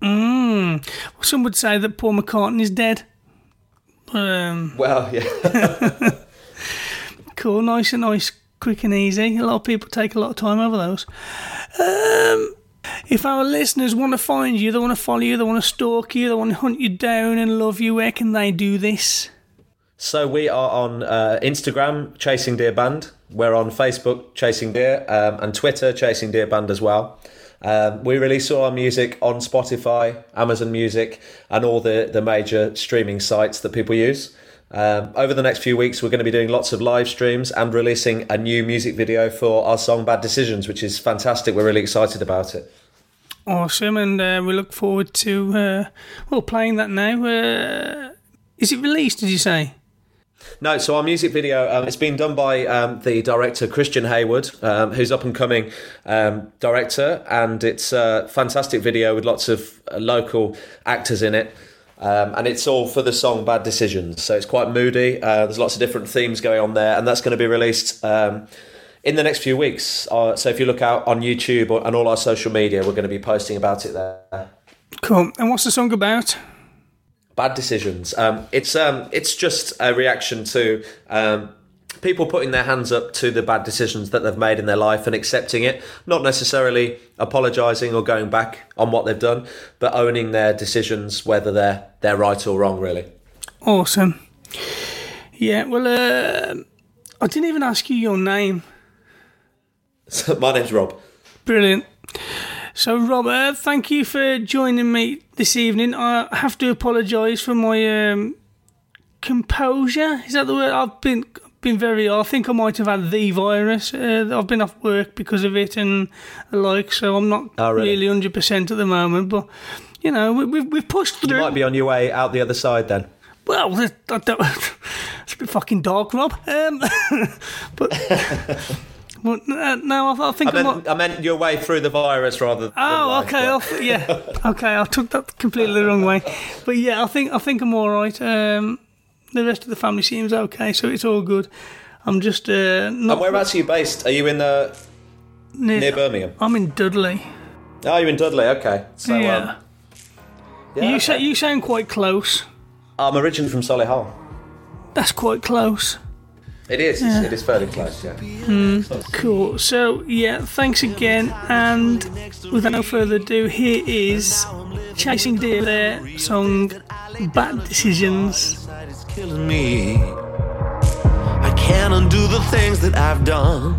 Mm. Some would say that Paul McCartney is dead. Um, Well, yeah. cool, nice and nice, quick and easy. A lot of people take a lot of time over those. Um, if our listeners want to find you, they want to follow you, they want to stalk you, they want to hunt you down and love you, where can they do this? So we are on uh, Instagram, Chasing Deer Band. We're on Facebook, Chasing Deer, um, and Twitter, Chasing Deer Band as well. Um, we release all our music on Spotify, Amazon Music, and all the, the major streaming sites that people use. Um, over the next few weeks, we're going to be doing lots of live streams and releasing a new music video for our song Bad Decisions, which is fantastic. We're really excited about it. Awesome, and uh, we look forward to uh, well playing that now. Uh, is it released? Did you say? No, so our music video, um, it's been done by um, the director Christian Hayward, um, who's up and coming um, director, and it's a fantastic video with lots of uh, local actors in it. Um, and it's all for the song Bad Decisions. So it's quite moody. Uh, there's lots of different themes going on there, and that's going to be released um, in the next few weeks. Uh, so if you look out on YouTube or, and all our social media, we're going to be posting about it there. Cool. And what's the song about? Bad decisions. Um, it's um, it's just a reaction to um, people putting their hands up to the bad decisions that they've made in their life and accepting it, not necessarily apologising or going back on what they've done, but owning their decisions, whether they're they're right or wrong. Really. Awesome. Yeah. Well, uh, I didn't even ask you your name. My name's Rob. Brilliant. So, Rob, uh, thank you for joining me this evening. I have to apologise for my um, composure. Is that the word? I've been been very. I think I might have had the virus. Uh, I've been off work because of it and the like, so I'm not Oh, really? hundred percent at the moment. But you know, we, we've we've pushed You through. might be on your way out the other side then. Well, I don't, it's a bit fucking dark, Rob. Um, but but uh, no, I, think I meant, I meant your way through the virus rather. than Oh, life, okay. but- yeah. Okay, I took that completely the wrong way. But yeah, I think I think I'm all right. Um, the rest of the family seems okay, so it's all good. I'm just uh, not And whereabouts are you based? Are you in the near, near Birmingham? I'm in Dudley. Oh, you're in Dudley. Okay. So yeah. um, yeah, you sa- you sound quite close. I'm originally from Solihull. That's quite close. It is. Yeah. It is fairly close. Yeah. Cool. So yeah, thanks again. And without no further ado, here is Chasing Deer, their song "Bad Decisions." Killing me. I can't undo the things that I've done.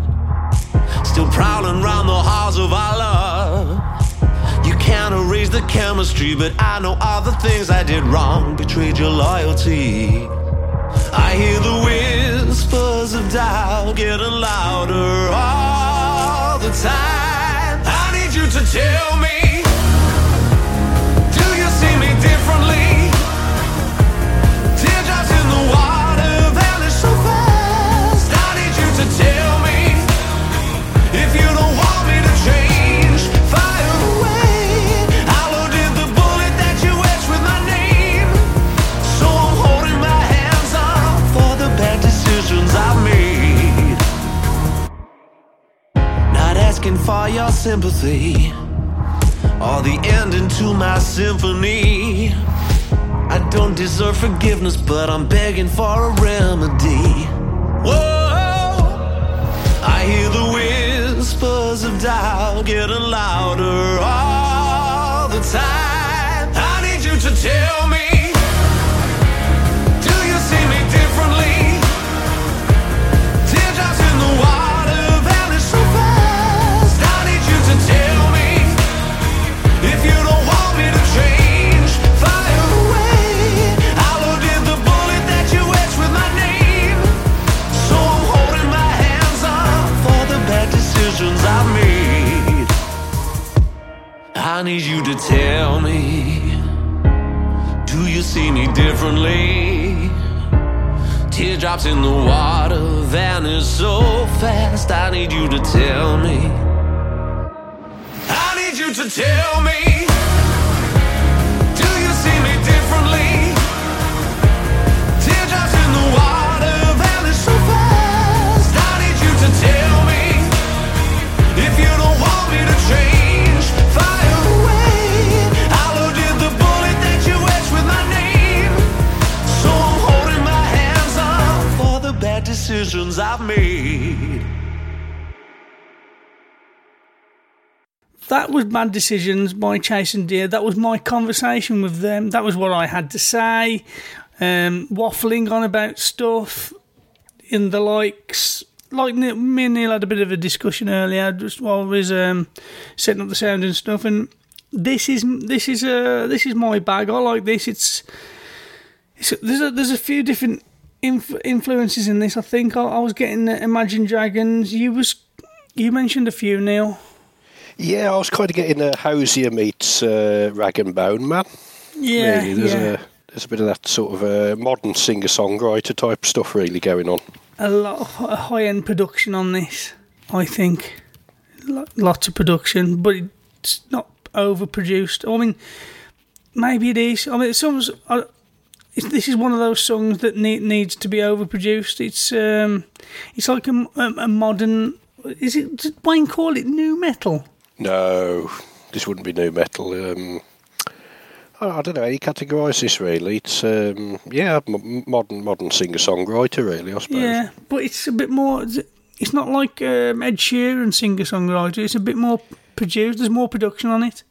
Still prowling around the halls of our love. You can't erase the chemistry, but I know all the things I did wrong. Betrayed your loyalty. I hear the whispers of doubt getting louder all the time. I need you to tell me. Do you see me differently? For your sympathy or the ending to my symphony. I don't deserve forgiveness, but I'm begging for a remedy. Whoa, I hear the whispers of doubt getting louder all the time. I need you to tell me. I need you to tell me. Do you see me differently? Teardrops in the water vanish so fast. I need you to tell me. I need you to tell me. Do you see me differently? Teardrops in the water vanish so fast. I need you to tell me. If you don't want me to change, decisions I've made. That was Bad Decisions by Chasing Deer. That was my conversation with them. That was what I had to say. Um, waffling on about stuff in the likes. Like me and Neil had a bit of a discussion earlier, just while we was um, setting up the sound and stuff. And this is this is uh, this is my bag. I like this. It's, it's there's a, there's a few different inf- influences in this. I think I, I was getting Imagine Dragons. You was you mentioned a few, Neil. Yeah, I was kind of getting a Hozier meets uh, Rag and Bone Man. Yeah, really. There's yeah. a there's a bit of that sort of uh, modern singer songwriter type stuff really going on. a lot of high end production on this. I think lots of production, but it's not overproduced. I mean, maybe it is. I mean, some. This is one of those songs that need, needs to be overproduced. It's um, it's like a modern. Is it? Did Wayne call it nu metal? No, this wouldn't be nu metal. Um, I I don't know how you categorise this really. It's um, yeah, m- modern modern singer songwriter really. I suppose. Yeah, but it's a bit more. It's not like um, Ed Sheeran singer songwriter. It's a bit more produced. There's more production on it.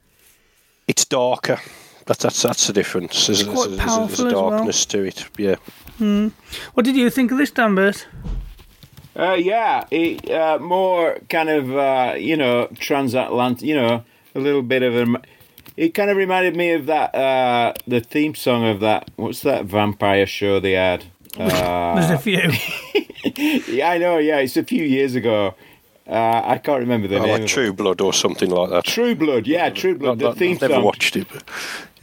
It's darker. That's that's that's the difference. There's, It's quite there's- there's- powerful there's as a well. darkness to it. Yeah. Hmm. What did you think of this, Danbert? Uh, yeah, it, uh, more kind of uh, you know transatlantic. You know, a little bit of a. It kind of reminded me of that uh, the theme song of that. What's that vampire show they had? Uh, There's a few. yeah, I know. Yeah, it's a few years ago. Uh, I can't remember the Oh, name. like. True Blood or something like that. True Blood, yeah, True Blood. Not- the theme I've never watched it. But,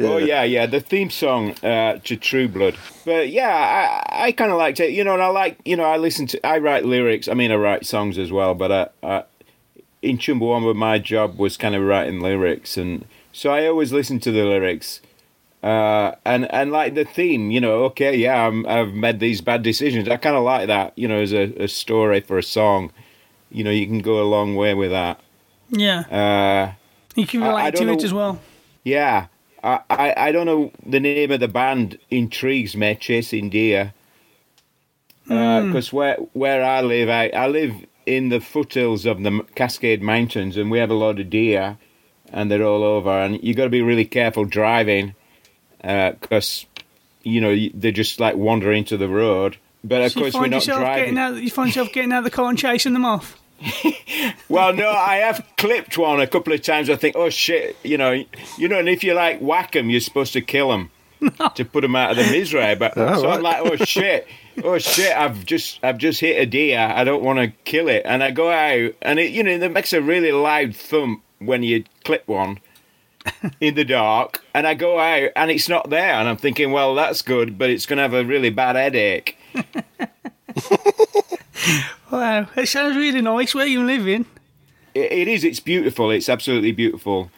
Oh yeah, yeah, the theme song uh, to True Blood. But yeah, I, I kind of liked it. You know, and I like, you know, I listen to, I write lyrics. I mean, I write songs as well. But uh, uh, in Chumbawamba, my job was kind of writing lyrics, and so I always listen to the lyrics. Uh, and and like the theme, you know, okay, yeah, I'm, I've made these bad decisions. I kind of like that, you know, as a, a story for a song. You know, you can go a long way with that. Yeah. Uh, You can I- I relate don't to it as well. yeah, I, I, I don't know the name of the band. Intrigues me, Chasing Deer. Uh, hmm. Because where where I live, I, I live in the foothills of the Cascade Mountains, and we have a lot of deer, and they're all over. And you got to be really careful driving, uh, because you know they're just like wander into the road. But of So course, we're not driving. out. You find yourself getting out of the car and chasing them off. Well, no, I have clipped one a couple of times. I think, oh shit, you know, you know, and if you like whack them, you're supposed to kill them to put them out of the misery. But so I'm like, oh shit, oh shit, I've just, I've just hit a deer. I don't want to kill it, and I go out, and it, you know, it makes a really loud thump when you clip one in the dark, and I go out, and it's not there, and I'm thinking, well, that's good, but it's going to have a really bad headache. Wow, it sounds really nice. Where you living? It, it is. It's beautiful. It's absolutely beautiful.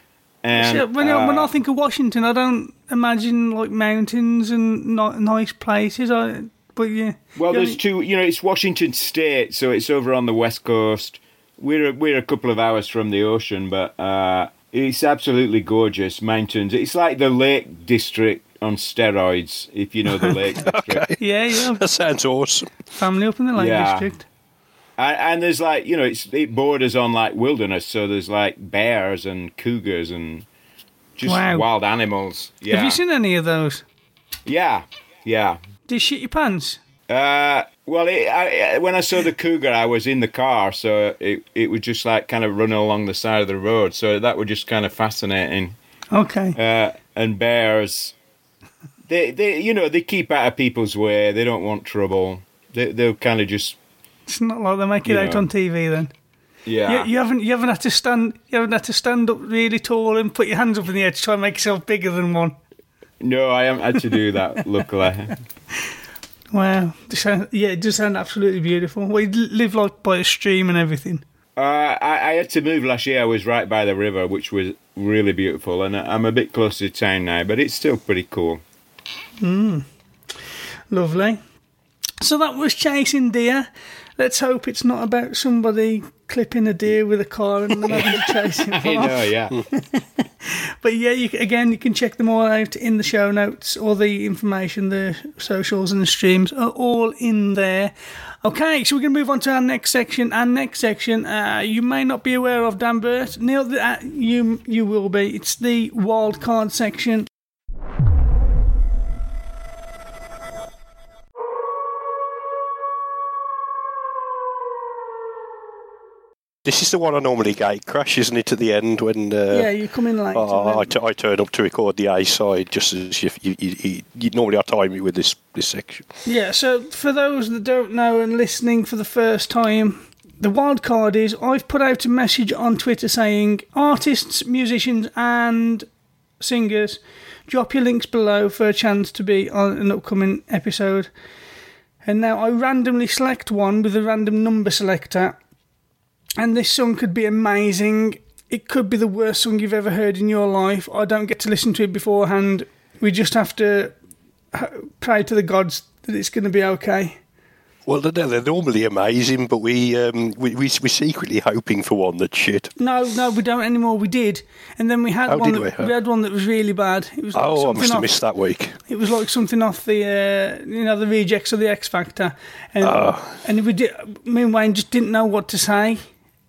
And So when, I, when I uh, think of Washington, I don't imagine like mountains and ni- nice places. I, but yeah. Well, there's two. You know, it's Washington State, so it's over on the west coast. We're a, we're a couple of hours from the ocean, but uh, it's absolutely gorgeous mountains. It's like the Lake District on steroids, if you know the Lake District. Yeah, yeah. that sounds awesome. Family up in the Lake Yeah. District. And, and there's like you know, it's it borders on like wilderness, so there's like bears and cougars and just Wow. wild animals. Yeah, Have you seen any of those? yeah, yeah. Did you shit your pants? Uh, well, it, I, I- when I saw the cougar, I was in the car, so it it was just like kind of running along the side of the road. So that was just kind of fascinating. Okay. Uh, and bears, they they you know they keep out of people's way. They don't want trouble. They they'll kind of just It's not like they make it out know. on TV then. yeah. You, you haven't you haven't had to stand you haven't had to stand up really tall and put your hands up in the air to try and make yourself bigger than one. No, I haven't had to do that. luckily, Wow. Yeah, it does sound absolutely beautiful. We live like by a stream and everything. uh, I I had to move last year. I was right by the river, which was really beautiful, and I'm a bit closer to town now, but it's still pretty cool. Lovely. So that was chasing deer. Let's hope it's not about somebody clipping a deer with a car and then having to chase him I know, yeah. But yeah, you, again, you can check them all out in the show notes. All the information, the socials and the streams are all in there. Okay, so we're going to move on to our next section. Our next section, uh, you may not be aware of, Danbert. Neil, uh, you you will be. It's the wild card section. This is the one I normally gate crash, isn't it? At the end when uh, yeah, you come in late. oh, I, t- I turn up to record the A side, just as you, you, you, you normally I time it with this this section. Yeah, so for those that don't know and listening for the first time, the wild card is I've put out a message on Twitter saying artists, musicians, and singers, drop your links below for a chance to be on an upcoming episode. And now I randomly select one with a random number selector, and this song could be amazing. It could be the worst song you've ever heard in your life. I don't get to listen to it beforehand. We just have to pray to the gods that it's going to be okay. Well, they're, they're normally amazing, but we um, we we we're secretly hoping for one that's shit. No, no, we don't anymore. We did, and then we had Oh, one. that, we? we had one that was really bad. It was like Oh, I must have off, missed that week. It was like something off the uh, you know the rejects of the X Factor, and Oh. and we did. Me and Wayne just didn't know what to say,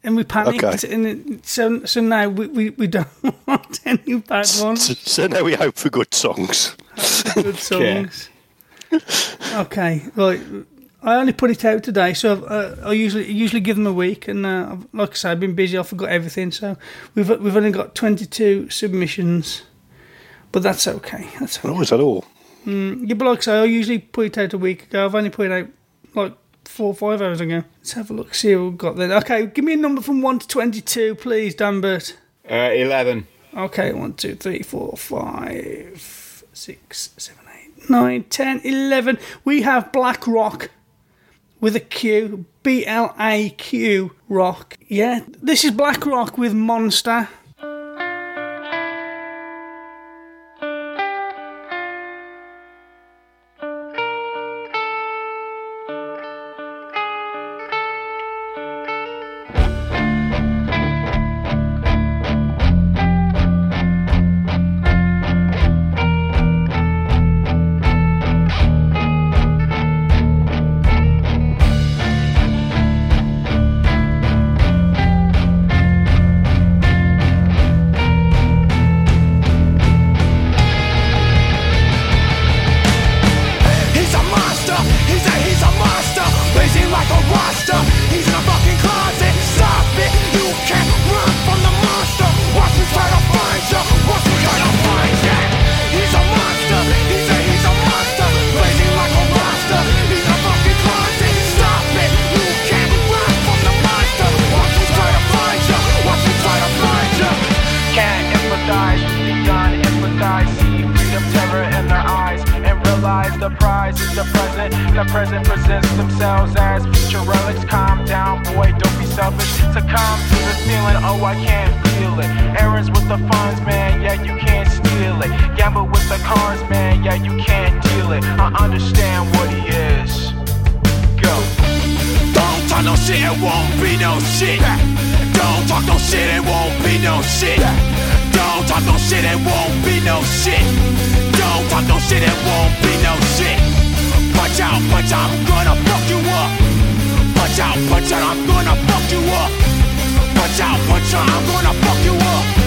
and we panicked. Okay. And it, so so now we, we, we don't want any bad ones. So, so now we hope for good songs. Good songs. Okay, right. I only put it out today, so uh, I usually usually give them a week, and uh, I've- like I said, I've been busy. I forgot everything, so we've we've only got twenty two submissions, but that's okay. That's okay. Oh, is that all? Yeah, but like I say, I usually put it out a week ago. I've only put it out like four or five hours ago. Let's have a look, see what we've got there. Okay, give me a number from 1 to 22, please, Danbert. Uh, 11. Okay, one, two, three, four, five, six, seven, eight, nine, ten, eleven. We have Black Rock with a Q. B L A Q Rock. Yeah, this is Blaqrock with Monster. Out, I'm gonna fuck you up. Punch out, out, I'm gonna fuck you up.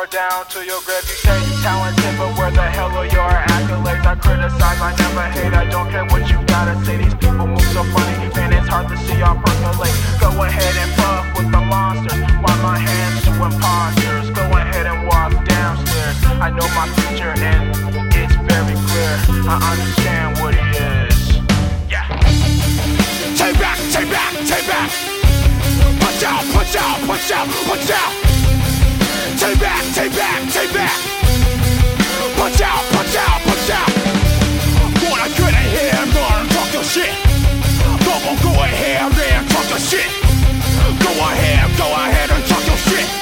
Right down to your grave. You say you talented, but where the hell are your accolades? I criticize, I never hate, I don't care what you gotta say. These people move so funny, man, it's hard to see y'all percolate. Go ahead and puff with the monsters, while my hands to imposters. Go ahead and walk downstairs. I know my future and it's very clear. I understand what it is. Yeah. Take back, take back, take back. Punch out, punch out, punch out, punch out. Back, take back, take back. Punch out, punch out, punch out. Wanna get ahead and gonna talk your shit. Go on, go ahead and talk your shit. Go ahead, go ahead and talk your shit.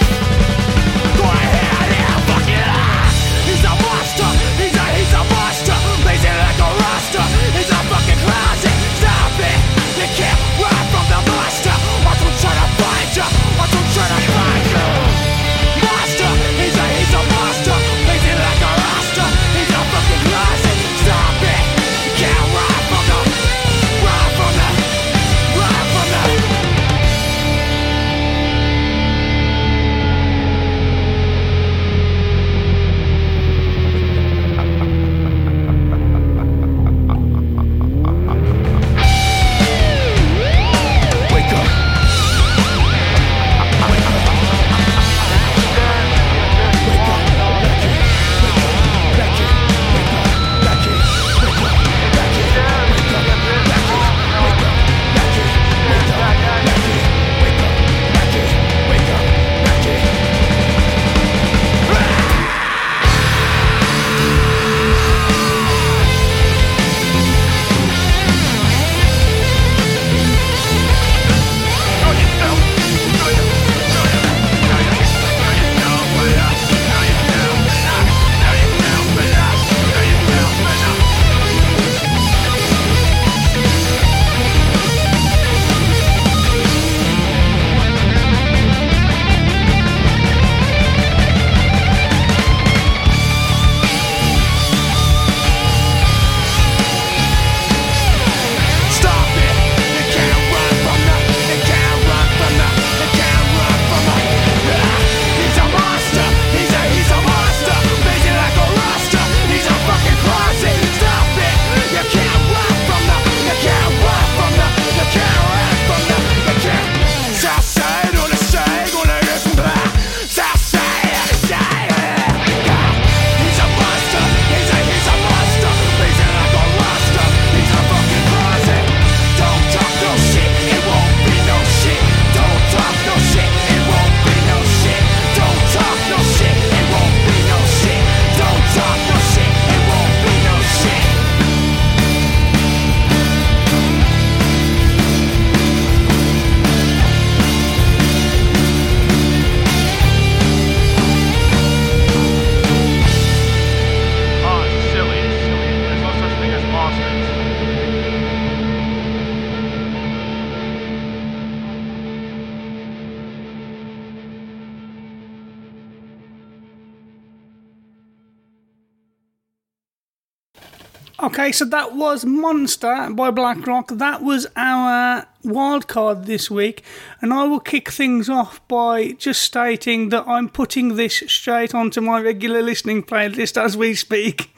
Okay, so that was Monster by Blaqrock. That was our wild card this week, and I will kick things off by just stating that I'm putting this straight onto my regular listening playlist as we speak.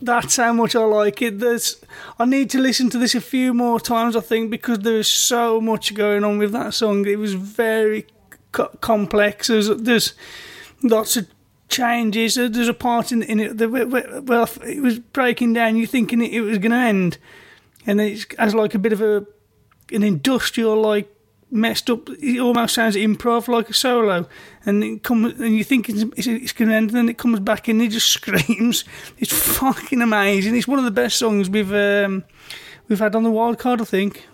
That's how much I like it. There's, I need to listen to this a few more times, I think, because there's so much going on with that song. It was very co- complex. There's, there's lots of changes. There's a part in, in it that well, it was breaking down. You're thinking it, it was going to end, and then it has like a bit of a an industrial like messed up. It almost sounds improv like a solo, and it comes and you think it's, it's, it's going to end, and then it comes back and it just screams. It's fucking amazing. It's one of the best songs we've um, we've had on the wild card. I think.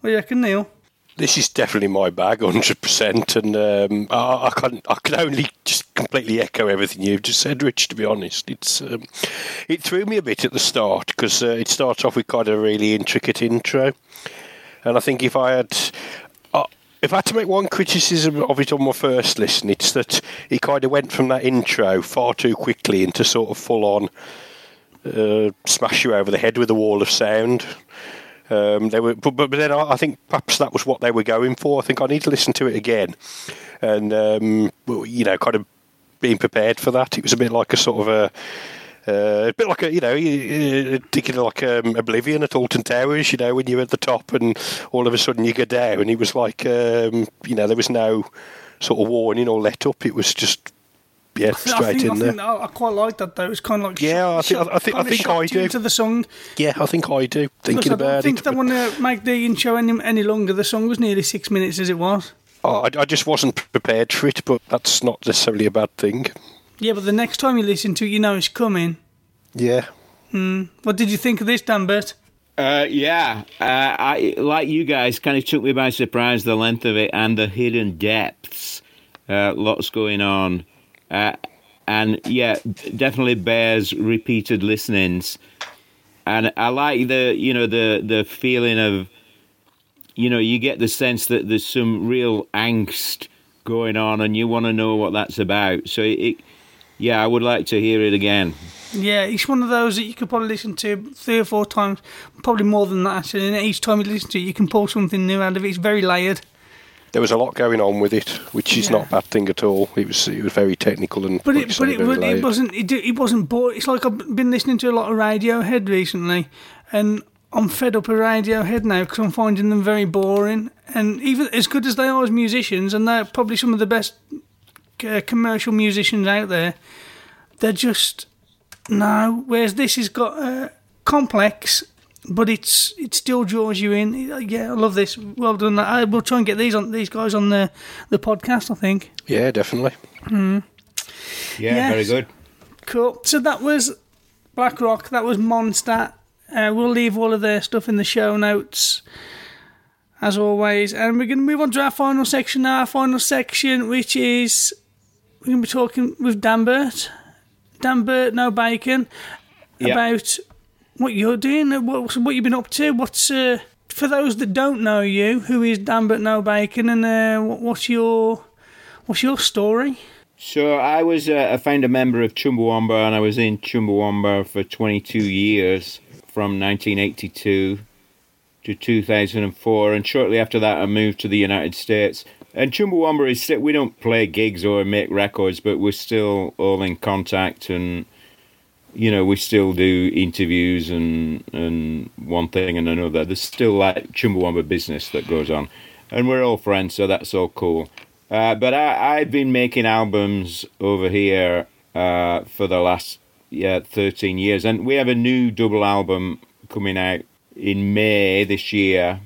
What do you reckon, Neil? This is definitely my bag, hundred percent, and um, I, I can I can only just completely echo everything you've just said, Rich. To be honest, it's um, it threw me a bit at the start because uh, it starts off with kind of a really intricate intro, and I think if I had. Uh, if I had to make one criticism of it on my first listen, it's that it kind of went from that intro far too quickly into sort of full on uh, smash you over the head with a wall of sound. Um, they were, but, but then I, I think perhaps that was what they were going for. I think I need to listen to it again, and um, you know, kind of being prepared for that. It was a bit like a sort of a. Uh, a bit like a, you know, you- uh, thinking like um, Oblivion at Alton Towers, you know, when you're at the top and all of a sudden you go down, and it was like, um, you know, there was no sort of warning or let up. It was just, yeah, I straight think, in I, there. I, I quite like that though. It's kind of like Yeah, I think- shot- I think- I think I do. into the song. Yeah, I think I do. Thinking Because I don't about think it, they want to make the intro any, any longer. The song was nearly six minutes as it was. Oh, I, I just wasn't prepared for it, but that's not necessarily a bad thing. Yeah, but the next time you listen to it, you know it's coming. Yeah. Hmm. What did you think of this, Danbert? Uh, yeah, uh, I like you guys. Kind of took me by surprise the length of it and the hidden depths. Uh, lots going on, uh, and yeah, definitely bears repeated listenings. And I like the you know the the feeling of you know you get the sense that there's some real angst going on, and you want to know what that's about. So it, yeah, I would like to hear it again. Yeah, it's one of those that you could probably listen to three or four times, probably more than that. And each time you listen to it, you can pull something new out of it. It's very layered. There was a lot going on with it, which is Yeah. not a bad thing at all. It was it was very technical and But it, but it, but it wasn't. It, it wasn't bored. It's like I've been listening to a lot of Radiohead recently, and I'm fed up with Radiohead now because I'm finding them very boring. And even as good as they are as musicians, and they're probably some of the best uh, commercial musicians out there, they're just no. Whereas this has got uh, complex. But it's it still draws you in. Yeah, I love this. Well done. I will try and get these on these guys on the the podcast. I think. Yeah, definitely. Hmm. Yeah, Yes. very good. Cool. So that was Blaqrock. That was Monster. Uh, we'll leave all of their stuff in the show notes, as always. And we're going to move on to our final section now. Our final section, which is we're going to be talking with Dan Burt. Danbert. Danbert, Nobacon, Yeah. about what you're doing, uh, what, what you've been up to. What's uh, for those that don't know you, who is Danbert Nobacon, and uh, what, what's your what's your story? So I was uh, a founder member of Chumbawamba, and I was in Chumbawamba for 22 years, from 1982 to 2004. And shortly after that, I moved to the United States. And Chumbawamba is we don't play gigs or make records, but we're still all in contact, and you know we still do interviews and and one thing and another. There's still like Chumbawamba business that goes on, and we're all friends, so that's all cool. Uh, but I, I've been making albums over here uh, for the last yeah 13 years, and we have a new double album coming out in May this year.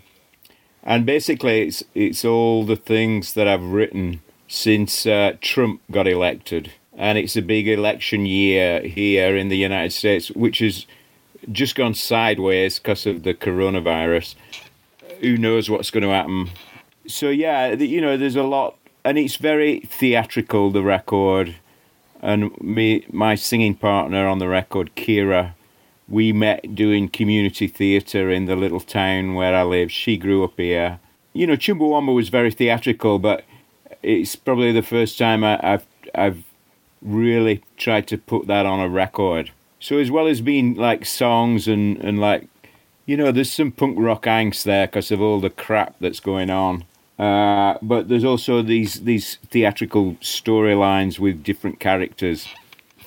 And basically, it's it's all the things that I've written since uh, Trump got elected, and it's a big election year here in the United States, which has just gone sideways because of the coronavirus. Who knows what's going to happen? So yeah, you know, there's a lot, and it's very theatrical. The record, and me, my singing partner on the record, Kira, we met doing community theatre in the little town where I live. She grew up here. You know, Chumbawamba was very theatrical, but it's probably the first time I, I've I've really tried to put that on a record. So as well as being like songs and and like, you know, there's some punk rock angst there because of all the crap that's going on. Uh, but there's also these these theatrical storylines with different characters.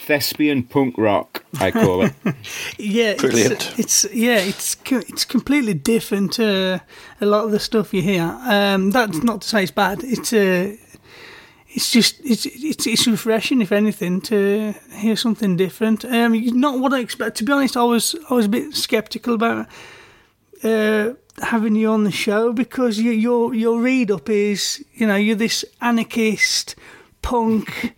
Thespian punk rock, I call it. Yeah, Brilliant. It's, it's yeah, it's it's completely different to a lot of the stuff you hear. Um, that's not to say it's bad. It's uh, it's just it's it's it's refreshing, if anything, to hear something different. Um, not what I expect. To be honest, I was I was a bit skeptical about uh, having you on the show because you, your your read up is you know you're this anarchist punk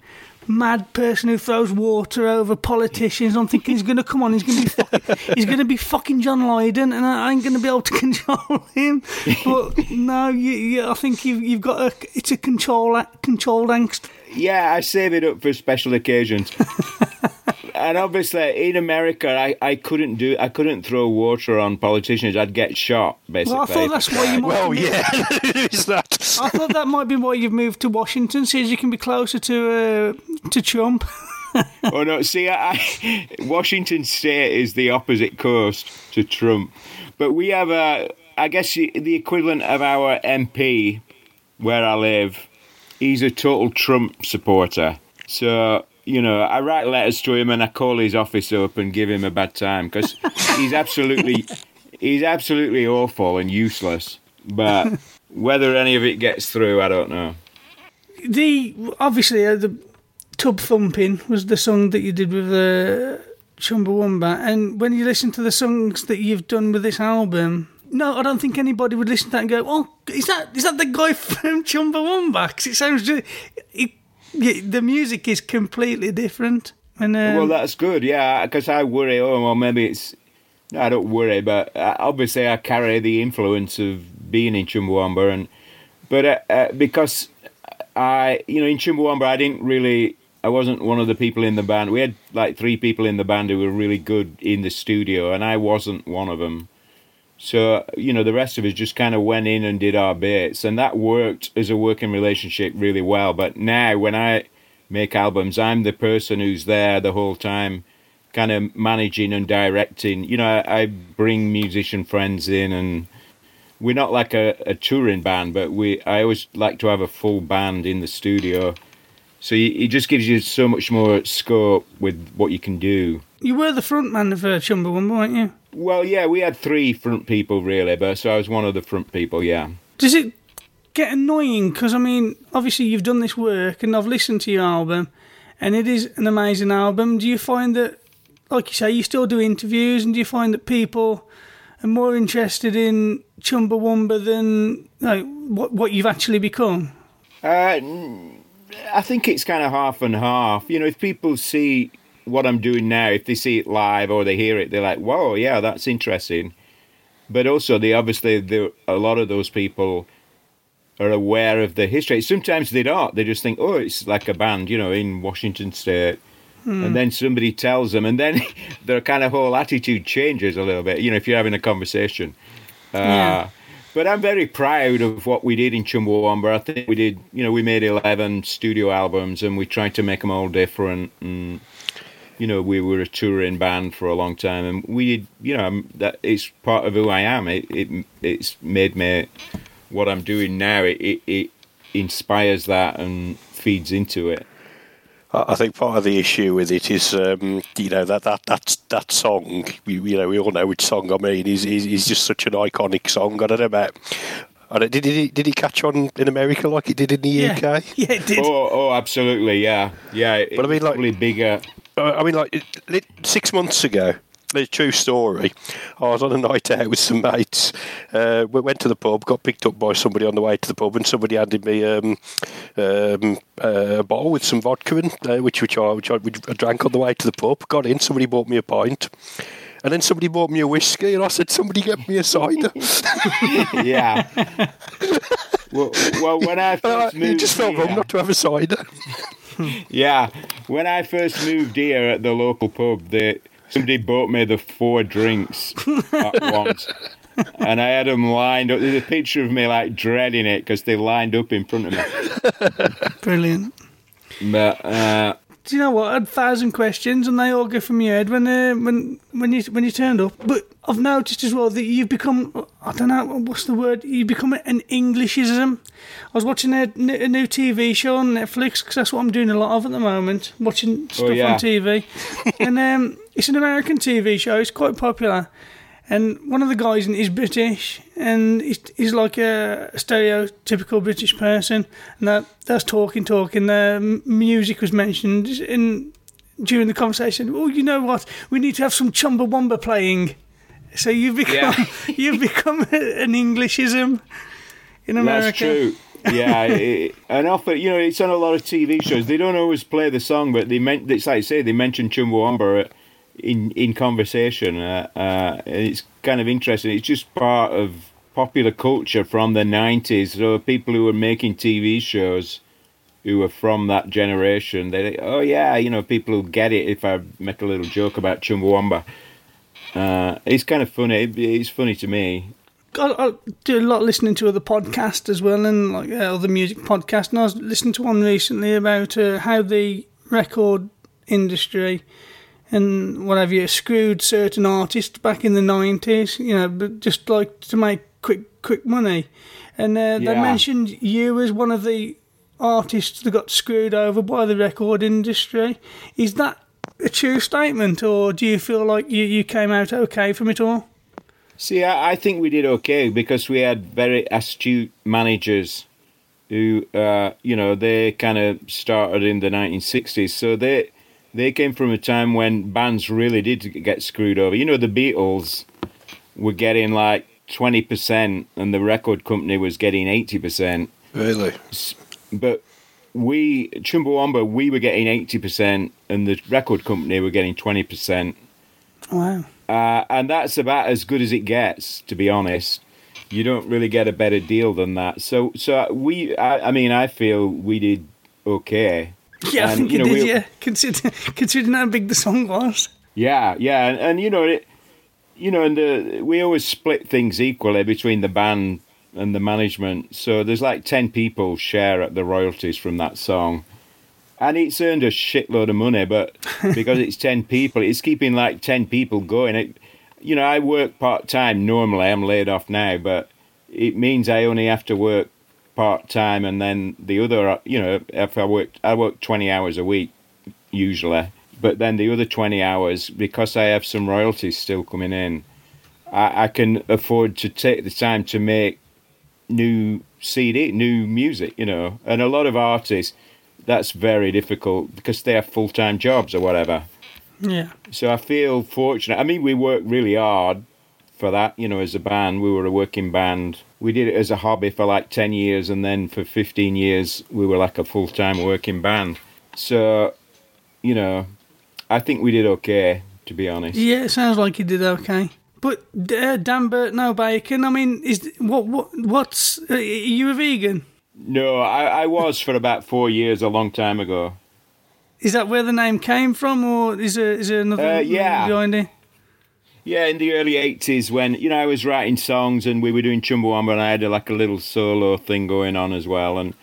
mad person who throws water over politicians. I'm thinking he's going to come on. He's going to be fucking, he's going to be fucking John Lydon, and I ain't going to be able to control him. But no, you, you, I think you've you've got a it's a control controlled angst. Yeah, I save it up for special occasions. and obviously, in America, I, I couldn't do I couldn't throw water on politicians. I'd get shot. Basically. Well, I thought that's why you might. Well, yeah, is that? I thought that might be why you've moved to Washington, so as you can be closer to uh, to Trump. oh no! See, I, I, Washington State is the opposite coast to Trump, but we have a, I guess the the equivalent of our MP where I live. He's a total Trump supporter. So you know, I write letters to him and I call his office up and give him a bad time because he's absolutely, he's absolutely awful and useless. But whether any of it gets through, I don't know. the obviously uh, the Tubthumping was the song that you did with the uh, Chumbawamba, and when you listen to the songs that you've done with this album. No, I don't think anybody would listen to that and go, "Oh, is that is that the guy from Chumbawamba?" Because it sounds it, the music is completely different. And um, well, that's good, yeah, because I worry, oh, well, maybe it's. I don't worry, but uh, obviously I carry the influence of being in Chumbawamba, and but uh, uh, because I, you know, in Chumbawamba, I didn't really, I wasn't one of the people in the band. We had like three people in the band who were really good in the studio, and I wasn't one of them. So, you know, the rest of us just kind of went in and did our bits, and that worked as a working relationship really well. But now, when I make albums, I'm the person who's there the whole time, kind of managing and directing. You know, I, I bring musician friends in, and we're not like a, a touring band, but we I always like to have a full band in the studio. So it just gives you so much more scope with what you can do. You were the front man of uh, Chumbawamba, weren't you? Well, yeah, we had three front people really, but so I was one of the front people. Yeah. Does it get annoying? Because I mean, obviously you've done this work, and I've listened to your album, and it is an amazing album. Do you find that, like you say, you still do interviews, and do you find that people are more interested in Chumbawamba than like what what you've actually become? Uh, I think it's kind of half and half. You know, if people see what I'm doing now, if they see it live or they hear it, they're like, "Whoa, yeah, that's interesting." But also, they obviously a lot of those people are aware of the history. Sometimes they don't. They just think, "Oh, it's like a band," you know, in Washington State. Hmm. And then somebody tells them, and then their kind of whole attitude changes a little bit. You know, if you're having a conversation. Uh, Yeah. But I'm very proud of what we did in Chumbawamba. I think we did, you know, we made 11 studio albums and we tried to make them all different. And, you know, we were a touring band for a long time and we did, you know, that it's part of who I am. It, it It's made me what I'm doing now. It, it, it inspires that and feeds into it. I I think part of the issue with it is, um, you know, that that that that song. You, you know, we all know which song I mean. Is is is just such an iconic song. I don't know about. I don't, did he did he catch on in America like it did in the Yeah. UK? Yeah, it did. Oh, oh, absolutely, yeah, yeah. But I mean, like- probably bigger. Uh, I mean, like it- it- six months ago. A true story. I was on a night out with some mates. Uh, we went to the pub, got picked up by somebody on the way to the pub, and somebody handed me um, um, uh, a bottle with some vodka in, uh, which which I, which I, which I drank on the way to the pub. Got in, somebody bought me a pint, and then somebody bought me a whiskey, and I said, "Somebody get me a cider." yeah. well, well, when I first it moved just felt here- wrong not to have a cider. Yeah, when I first moved here at the local pub, they, somebody bought me the four drinks at once, and I had them lined up. There's a picture of me like dreading it because they lined up in front of me. Brilliant. But uh, do you know what? I had a thousand questions, and they all go from your head when uh, when when you when you turned up. But I've noticed as well that you've become I don't know what's the word. You've become an Englishism. I was watching a, a new TV show on Netflix because that's what I'm doing a lot of at the moment, watching stuff yeah. on TV. and um, it's an American TV show. It's quite popular. And one of the guys is British, and he's, like a stereotypical British person. And that that's talking, talking. The music was mentioned in during the conversation. Oh, you know what? We need to have some Chumbawamba playing. So you've become Yeah. you've become an Englishism in America. That's true. yeah, it, and often you know it's on a lot of TV shows. They don't always play the song, but they meant it's like I say they mention Chumbawamba in in conversation. Uh, uh, it's kind of interesting. It's just part of popular culture from the nineties. So people who were making TV shows who were from that generation, they oh yeah, you know people will get it. If I make a little joke about Chumbawamba. Uh, it's kind of funny. It's funny to me. I, I do a lot listening to other podcasts as well, and like uh, other music podcasts. And I was listening to one recently about uh, how the record industry and whatever you screwed certain artists back in the nineties. You know, but just like to make quick quick money. And uh, they mentioned you as one of the artists that got screwed over by the record industry. Is that a true statement, or do you feel like you, you came out okay from it all? See, I, I think we did okay because we had very astute managers who, uh, you know, they kind of started in the 1960s. So they they came from a time when bands really did get screwed over. You know, the Beatles were getting like 20% and the record company was getting 80%. Really? But we, Chumbawamba, we were getting 80% and the record company were getting 20%. Wow. Uh, and that's about as good as it gets, to be honest. You don't really get a better deal than that. So, so we, I, I mean, I feel we did okay. Yeah, I think you did. we- Yeah, consider, considering how big the song was. Yeah, yeah, and, and you know, it, you know, and the, we always split things equally between the band and the management. So there's like ten people share at the royalties from that song, and it's earned a shitload of money. But because it's ten people, it's keeping like ten people going. It, you know, I work part time normally. I'm laid off now, but it means I only have to work part time, and then the other, uh, you know, if I work, I work twenty hours a week usually. But then the other 20 hours, because I have some royalties still coming in, I, I can afford to take the time to make new CD, new music, you know. And a lot of artists, that's very difficult because they have full time jobs or whatever. Yeah. So I feel fortunate. I mean, we work really hard for that, you know, as a band. We were a working band. We did it as a hobby for like 10 years, and then for 15 years, we were like a full time working band. So, you know, I think we did okay, to be honest. Yeah, it sounds like you did okay. But uh, Danbert, no bacon. I mean, is what what what's uh, are you a vegan? No, I, I was for about four years, a long time ago. Is that where the name came from, or is there is there another Uh, yeah. behind it? Yeah, in the early 80s when, you know, I was writing songs and we were doing Chumbawamba and I had like a little solo thing going on as well. And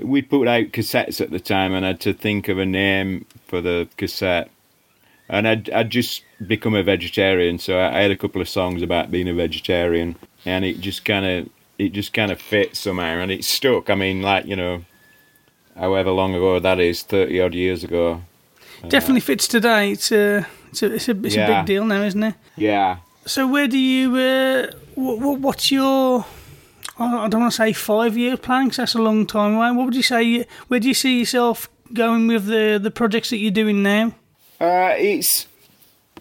we put out cassettes at the time and I had to think of a name for the cassette. And I'd, I'd just become a vegetarian, so I, I had a couple of songs about being a vegetarian. And it just kind of, it just kind of fit somehow and it stuck. I mean, like, you know, however long ago that is, 30 odd years ago. Definitely fits today. It's a it's a it's a, it's a big deal now, isn't it? Yeah. So where do you uh, what, what's your I don't want to say five year plan 'cause that's a long time away. What would you say? Where do you see yourself going with the the projects that you're doing now? Uh, it's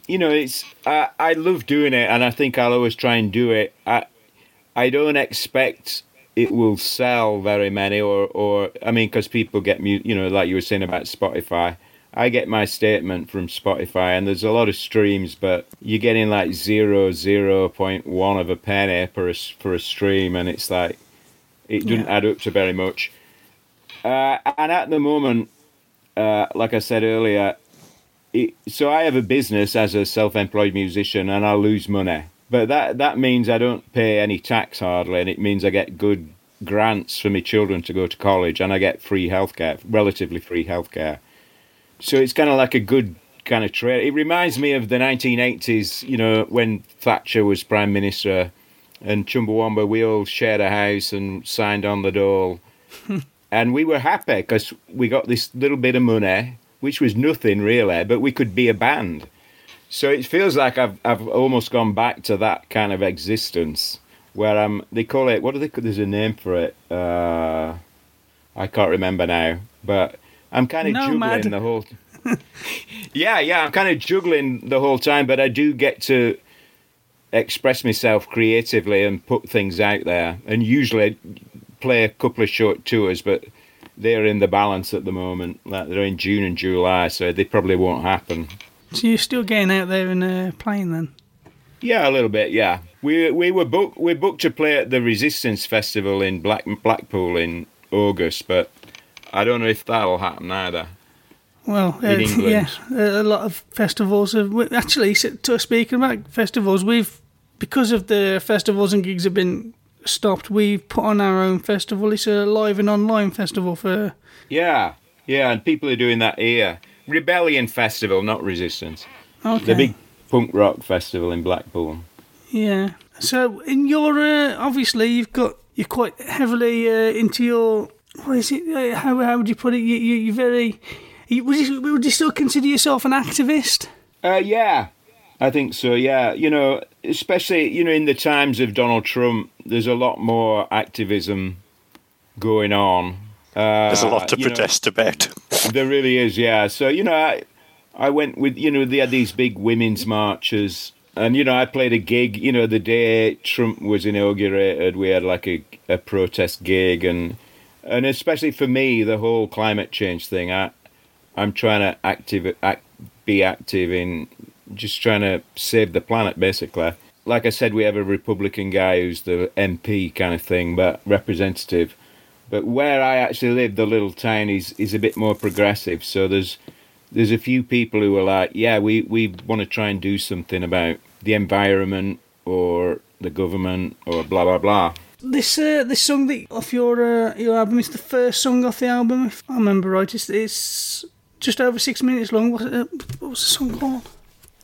you know, it's I I love doing it, and I think I'll always try and do it. I I don't expect it will sell very many, or or I mean, because people get you know, like you were saying about Spotify. I get my statement from Spotify, and there's a lot of streams, but you're getting like zero zero point one of a penny per a for a stream, and it's like it doesn't Yeah. add up to very much. Uh, and at the moment, uh, like I said earlier, it, so I have a business as a self-employed musician, and I lose money. But that that means I don't pay any tax hardly, and it means I get good grants for my children to go to college, and I get free healthcare, relatively free healthcare. So it's kind of like a good kind of trade. It reminds me of the 1980s, you know, when Thatcher was prime minister, and Chumbawamba. We all shared a house and signed on the dole, and we were happy because we got this little bit of money, which was nothing really, but we could be a band. So it feels like I've I've almost gone back to that kind of existence where I'm. They call it what do they? There's a name for it. Uh, I can't remember now, but I'm kind of Nomad. juggling the whole. yeah, yeah, I'm kind of juggling the whole time, but I do get to express myself creatively and put things out there, and usually play a couple of short tours, but they're in the balance at the moment. Like they're in June and July, so they probably won't happen. So you're still getting out there and uh, playing then? Yeah, a little bit. Yeah, we we were booked we booked to play at the Resistance Festival in Black Blackpool in August, but I don't know if that'll happen either. Well, uh, In England. yeah, a a lot of festivals have actually. speaking about festivals, we've because of the festivals and gigs have been stopped. We've put on our own festival. It's a live and online festival for. Yeah, yeah, and people are doing that here. Rebellion Festival, not Resistance. Okay. The big punk rock festival in Blackpool. Yeah. So in your uh, obviously you've got you're quite heavily uh, into your what is it? Uh, how how would you put it? You, you you're very. You, would you would you still consider yourself an activist? Uh, yeah, I think so. Yeah, you know, especially you know in the times of Donald Trump, there's a lot more activism going on. Uh, There's a lot to you know, protest about. there really is, yeah. So you know, I I went with you know they had these big women's marches, and you know I played a gig. You know the day Trump was inaugurated, we had like a a protest gig, and and especially for me, the whole climate change thing. I I'm trying to active act, be active in just trying to save the planet, basically. Like I said, we have a Republican guy who's the MP kind of thing, but representative. But where I actually live, the little town is is a bit more progressive. So there's there's a few people who are like, yeah, we we want to try and do something about the environment or the government or blah blah blah. This uh, this song that off your uh, your album is the first song off the album, if I remember right. It's, it's just over six minutes long. What, uh, what was the song called?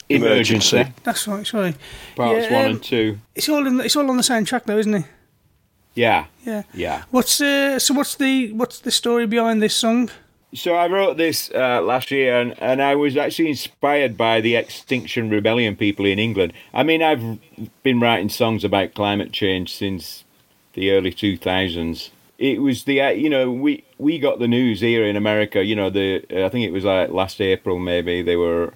Emergency. That's right. Sorry. Parts Yeah, one um, and two. It's all in. The, it's all on the same track though, isn't it? Yeah. Yeah. Yeah. What's uh, so? What's the what's the story behind this song? So I wrote this uh, last year, and, and I was actually inspired by the Extinction Rebellion people in England. I mean, I've been writing songs about climate change since the early 2000s. It was the uh, you know we we got the news here in America. You know the I think it was like last April maybe there were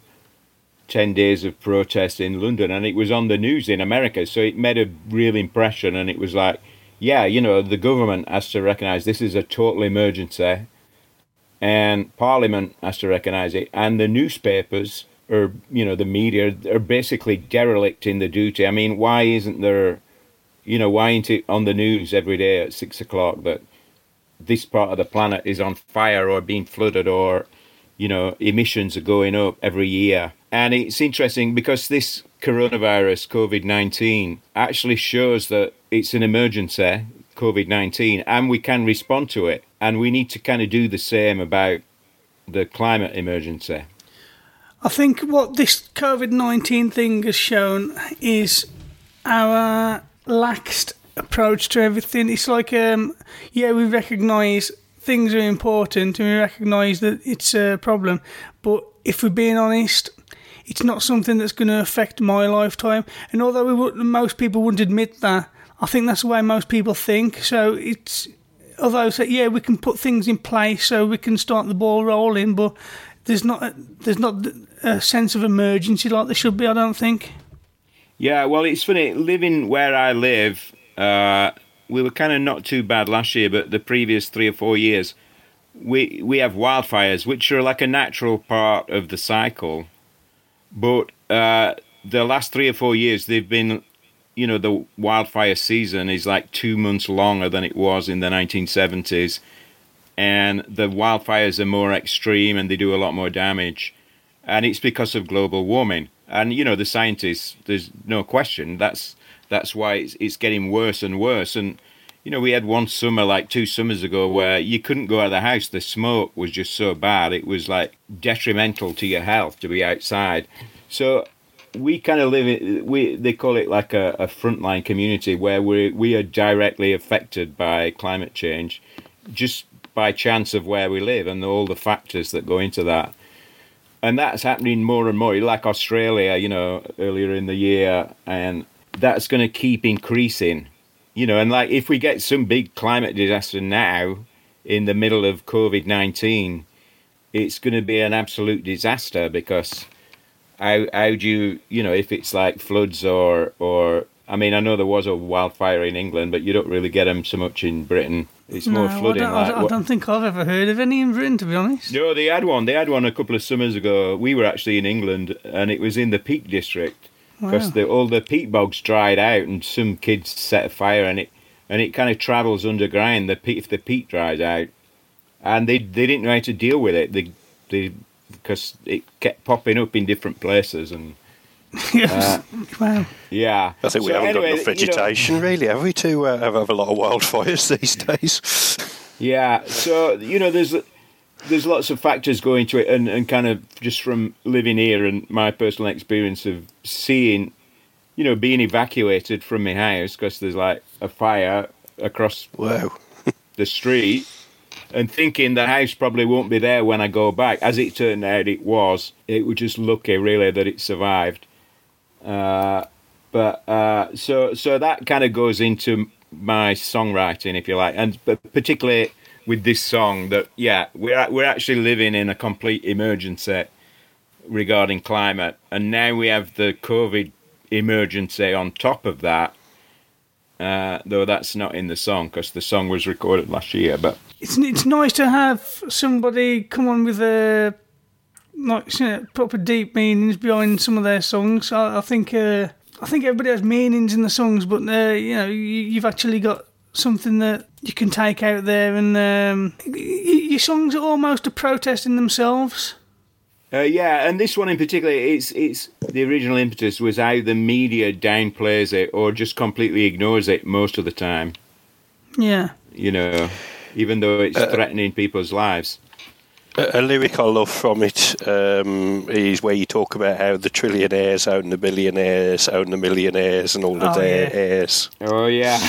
ten days of protest in London, and it was on the news in America. So it made a real impression, and it was like, yeah, you know, the government has to recognise this is a total emergency and Parliament has to recognise it, and the newspapers or you know the media are basically derelict in the duty. I mean, why isn't there, you know, why isn't it on the news every day at six o'clock that this part of the planet is on fire or being flooded or you know emissions are going up every year? And it's interesting because this coronavirus, COVID nineteen, actually shows that it's an emergency. COVID 19, and we can respond to it. And we need to kind of do the same about the climate emergency. I think what this COVID nineteen thing has shown is our laxed approach to everything. It's like, um, yeah, we recognise things are important and we recognise that it's a problem, but if we're being honest, it's not something that's going to affect my lifetime. And although we would, most people wouldn't admit that, I think that's the way most people think. So it's although so, yeah, we can put things in place so we can start the ball rolling, but there's not a, there's not a sense of emergency like there should be. I don't think. Yeah, well, it's funny living where I live. Uh, we were kind of not too bad last year, but the previous three or four years, we we have wildfires, which are like a natural part of the cycle. But uh, the last three or four years, they've been, you know, the wildfire season is like two months longer than it was in the 1970s, and the wildfires are more extreme and they do a lot more damage, and it's because of global warming. And you know, the scientists, there's no question that's that's why it's, it's getting worse and worse. And you know, we had one summer, like two summers ago, where you couldn't go out of the house. The smoke was just so bad. It was like detrimental to your health to be outside. So we kind of live in, we, they call it like a, a frontline community where we, we are directly affected by climate change just by chance of where we live and all the factors that go into that. And that's happening more and more. Like Australia, you know, earlier in the year, and that's going to keep increasing you know, and like if we get some big climate disaster now in the middle of COVID 19, it's going to be an absolute disaster because how, how do you, you know, if it's like floods or, or, I mean, I know there was a wildfire in England, but you don't really get them so much in Britain. It's no, more flooding. I don't, like, I, don't, I don't think I've ever heard of any in Britain, to be honest. no, they had one. They had one a couple of summers ago. We were actually in England, and it was in the Peak District because Wow. the, all the peat bogs dried out, and some kids set a fire, and it and it kind of travels underground. The peat, if the peat dries out, and they they didn't know how to deal with it. They they because it kept popping up in different places, and uh, wow. yeah. I think we So haven't anyway, got enough you know- vegetation, really, have we, to uh, have, have a lot of wildfires these days? Yeah, so you know, there's there's lots of factors going to it, and, and kind of just from living here and my personal experience of seeing, you know, being evacuated from my house because there's like a fire across Wow. the street, and thinking the house probably won't be there when I go back. As it turned out, it was. It was just lucky, really, that it survived. Uh, but uh, so so that kind of goes into my songwriting, if you like, and but particularly with this song that yeah we're we're actually living in a complete emergency regarding climate, and now we have the COVID emergency on top of that. Uh, though that's not in the song because the song was recorded last year, but It's it's nice to have somebody come on with a like you know, proper deep meanings behind some of their songs. I, I think uh, I think everybody has meanings in the songs, but uh, you know you, you've actually got something that you can take out there, and um, y- y- your songs are almost a protest in themselves. Uh, yeah, and this one in particular, it's it's the original impetus was how the media downplays it or just completely ignores it most of the time. Yeah. You know, even though it's threatening people's lives. A, a lyric I love from it um, is where you talk about how the trillionaires own the billionaires, own the millionaires, and all of Oh, their yeah. heirs. Oh yeah,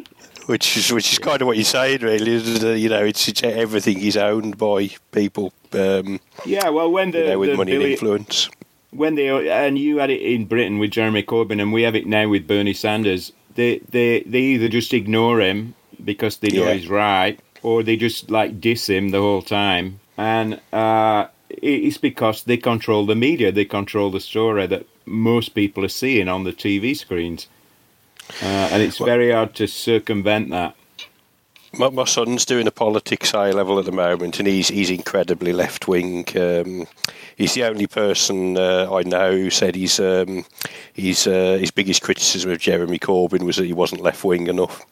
which is which is kind of what you're saying, really. You know, it's, it's everything is owned by people. Um, Yeah, well, when the, you know, with the money and influence. when they and you had it in Britain with Jeremy Corbyn, and we have it now with Bernie Sanders. They they they either just ignore him because they know Yeah. he's right, or they just like diss him the whole time. And uh, it's because they control the media, they control the story that most people are seeing on the TV screens, uh, and it's very hard to circumvent that. My, my son's doing a politics high level at the moment, and he's he's incredibly left wing. Um, he's the only person uh, I know who said he's um, he's uh, his biggest criticism of Jeremy Corbyn was that he wasn't left wing enough.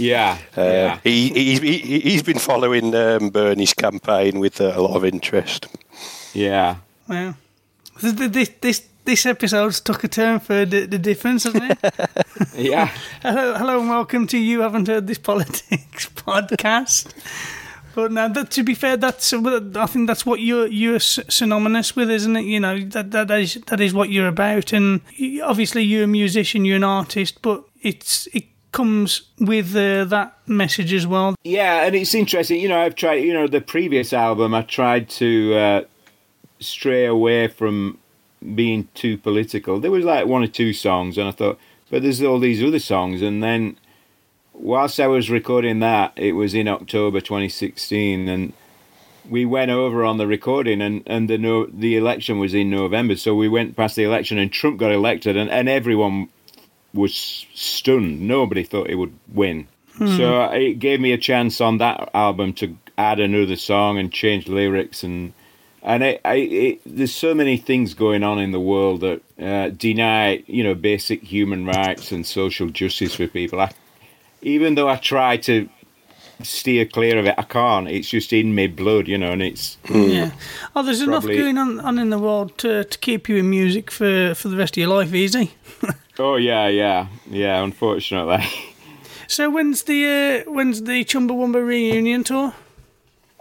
Yeah, Uh, yeah. he, he's, he, he's been following um, Bernie's campaign with uh, a lot of interest. Yeah. Wow. This this this, this episode's took a turn for the, the difference, hasn't it? Yeah. hello, hello, and welcome to you haven't heard this politics podcast. But now, that, to be fair, that's I think that's what you're you're synonymous with, isn't it? You know that that is that is what you're about, and obviously you're a musician, you're an artist, but it's it comes with uh, that message as well. Yeah, and it's interesting. You know, I've tried. You know, the previous album, I tried to uh, stray away from being too political. There was like one or two songs, and I thought, but there's all these other songs. And then, whilst I was recording that, it was in October 2016, and we went over on the recording, and and the no, the election was in November, so we went past the election, and Trump got elected, and and everyone was stunned. Nobody thought he would win. Hmm. So uh, it gave me a chance on that album to add another song and change lyrics and and it, I, it, there's so many things going on in the world that uh, deny you know basic human rights and social justice for people. I, even though I try to steer clear of it, I can't. It's just in my blood, you know, and it's Yeah. Oh, there's enough going on, on in the world to, to keep you in music for, for the rest of your life easy. Oh yeah, yeah, yeah. Unfortunately. So when's the uh, when's the Chumbawamba reunion tour?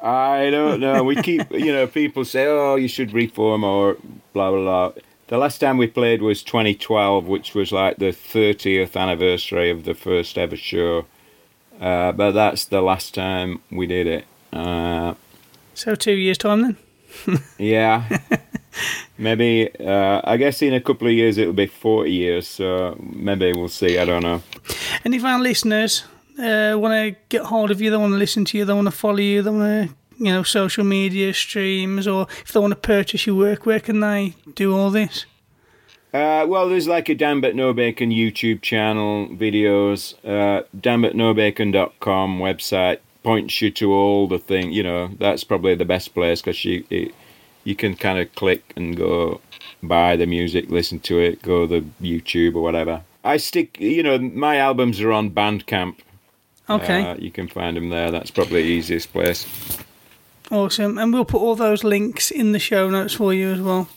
I don't know. We keep, you know, people say, "Oh, you should reform," or blah blah blah. The last time we played was 2012, which was like the 30th anniversary of the first ever show. Uh, but that's the last time we did it. Uh, So two years time then. yeah, maybe. Uh, I guess in a couple of years it'll be 40 years. So maybe we'll see. I don't know. And if our listeners uh, want to get hold of you, they want to listen to you, they want to follow you, they want to, you know, social media streams, or if they want to purchase your work, where can they do all this? Uh, well, there's like a Danbert Nobacon YouTube channel, videos, uh, danbertnobacon.com website points you to all the thing. You know, that's probably the best place because you it, you can kind of click and go buy the music, listen to it, go the YouTube or whatever. I stick, you know, my albums are on Bandcamp. Okay. Uh, you can find them there. That's probably the easiest place. Awesome. And we'll put all those links in the show notes for you as well.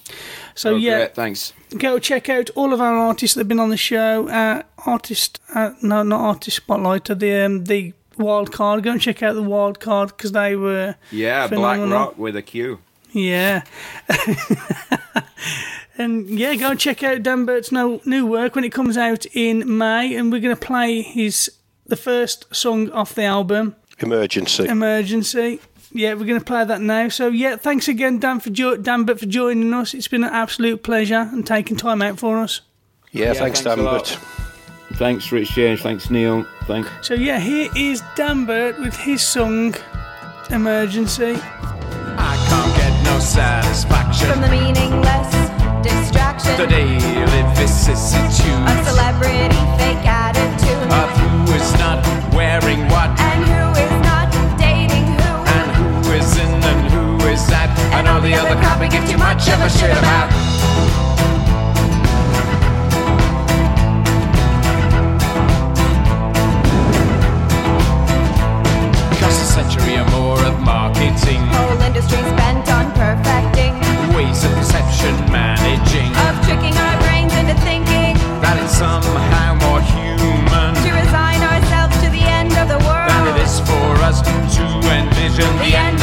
So, Oh, yeah, great, thanks. go check out all of our artists that have been on the show. Uh, artist, uh, no, not Artist Spotlight, the, um, the Wild Card. Go and check out the Wild Card because they were. Yeah, Black. Rock with a Q. Yeah. and yeah, go and check out Danbert's no, new work when it comes out in May. And we're going to play his the first song off the album, Emergency. Emergency. Yeah, we're going to play that now. So yeah, thanks again, Dan for jo- Danbert for joining us. It's been an absolute pleasure and taking time out for us. yeah, thanks, Dan. a lot. Thanks, Rich James. Thanks, Neil. Thanks. So yeah, here is Danbert with his song Emergency. Satisfaction. From the meaningless distraction The daily vicissitudes of celebrity fake attitude Of who is not wearing what and who is not dating who And who is in and who is that? And all the other crap we give too much of a shit about century or more of marketing. Whole industry spent on perfecting Ways of perception managing. Of tricking our brains into thinking That it's somehow more human. To resign ourselves to the end of the world. Than it is for us to envision the end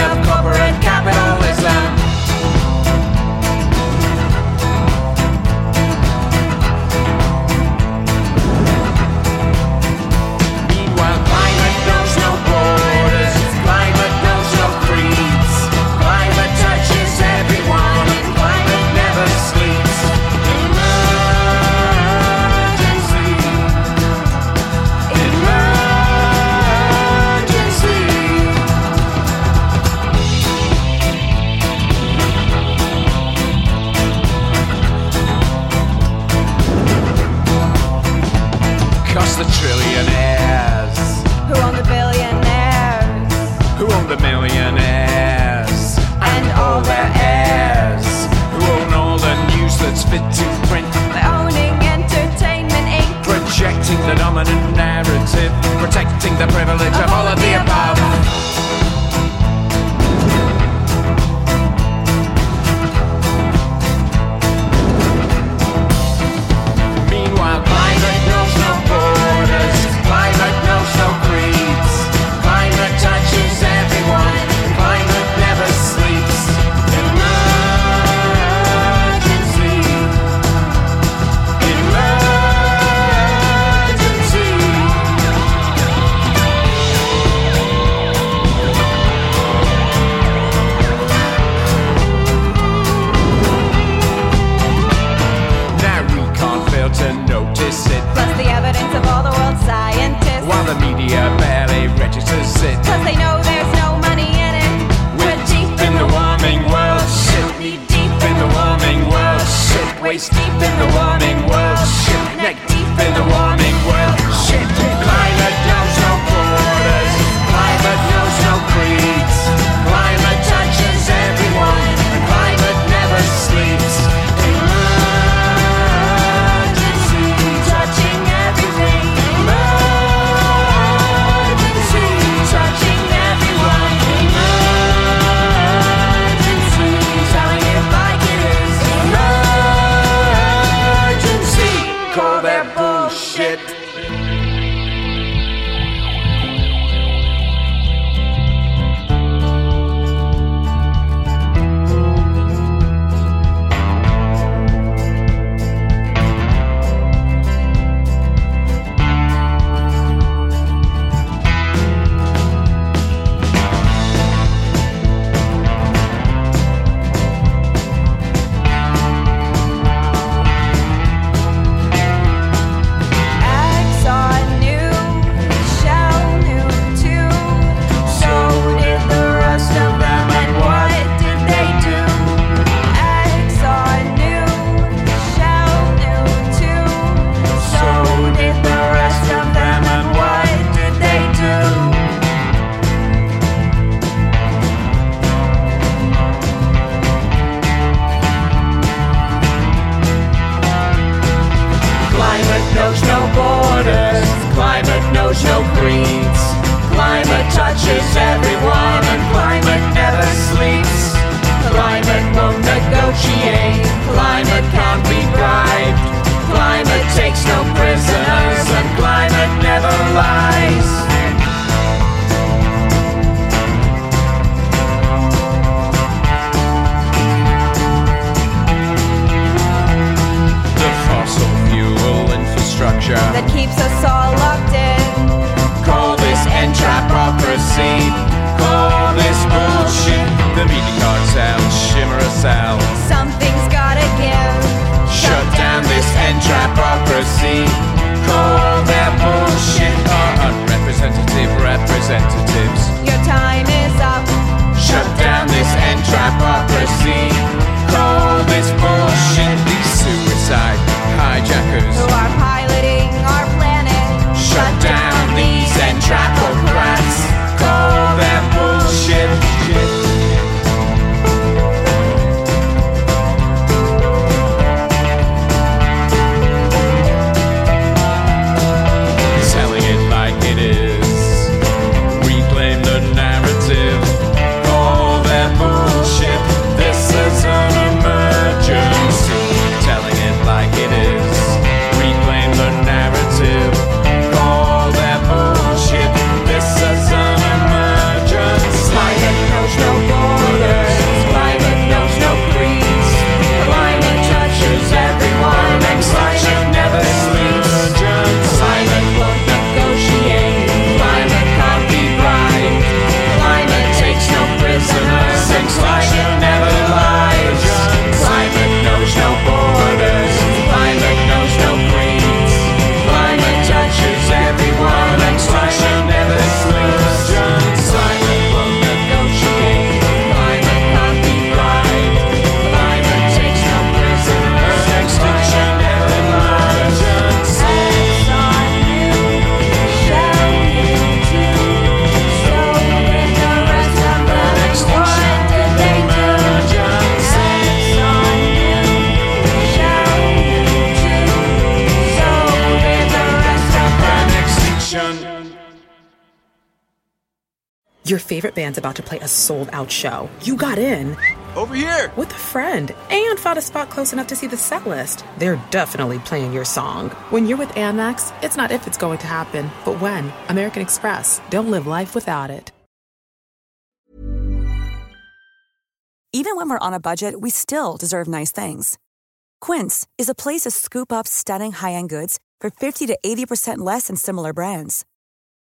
pressure that keeps us all locked in. Call this entrapocracy. Call this bullshit. The meeting card sounds shimmer us out. Something's gotta give. Shut, down, this entrapocracy. Call that bullshit. Our unrepresentative representatives. Your time is. These favorite band's about to play a sold out show. You got in. Over here! With a friend and found a spot close enough to see the set list. They're definitely playing your song. When you're with Amex, it's not if it's going to happen, but when. American Express. Don't live life without it. Even when we're on a budget, we still deserve nice things. Quince is a place to scoop up stunning high end goods for 50 to 80% less than similar brands.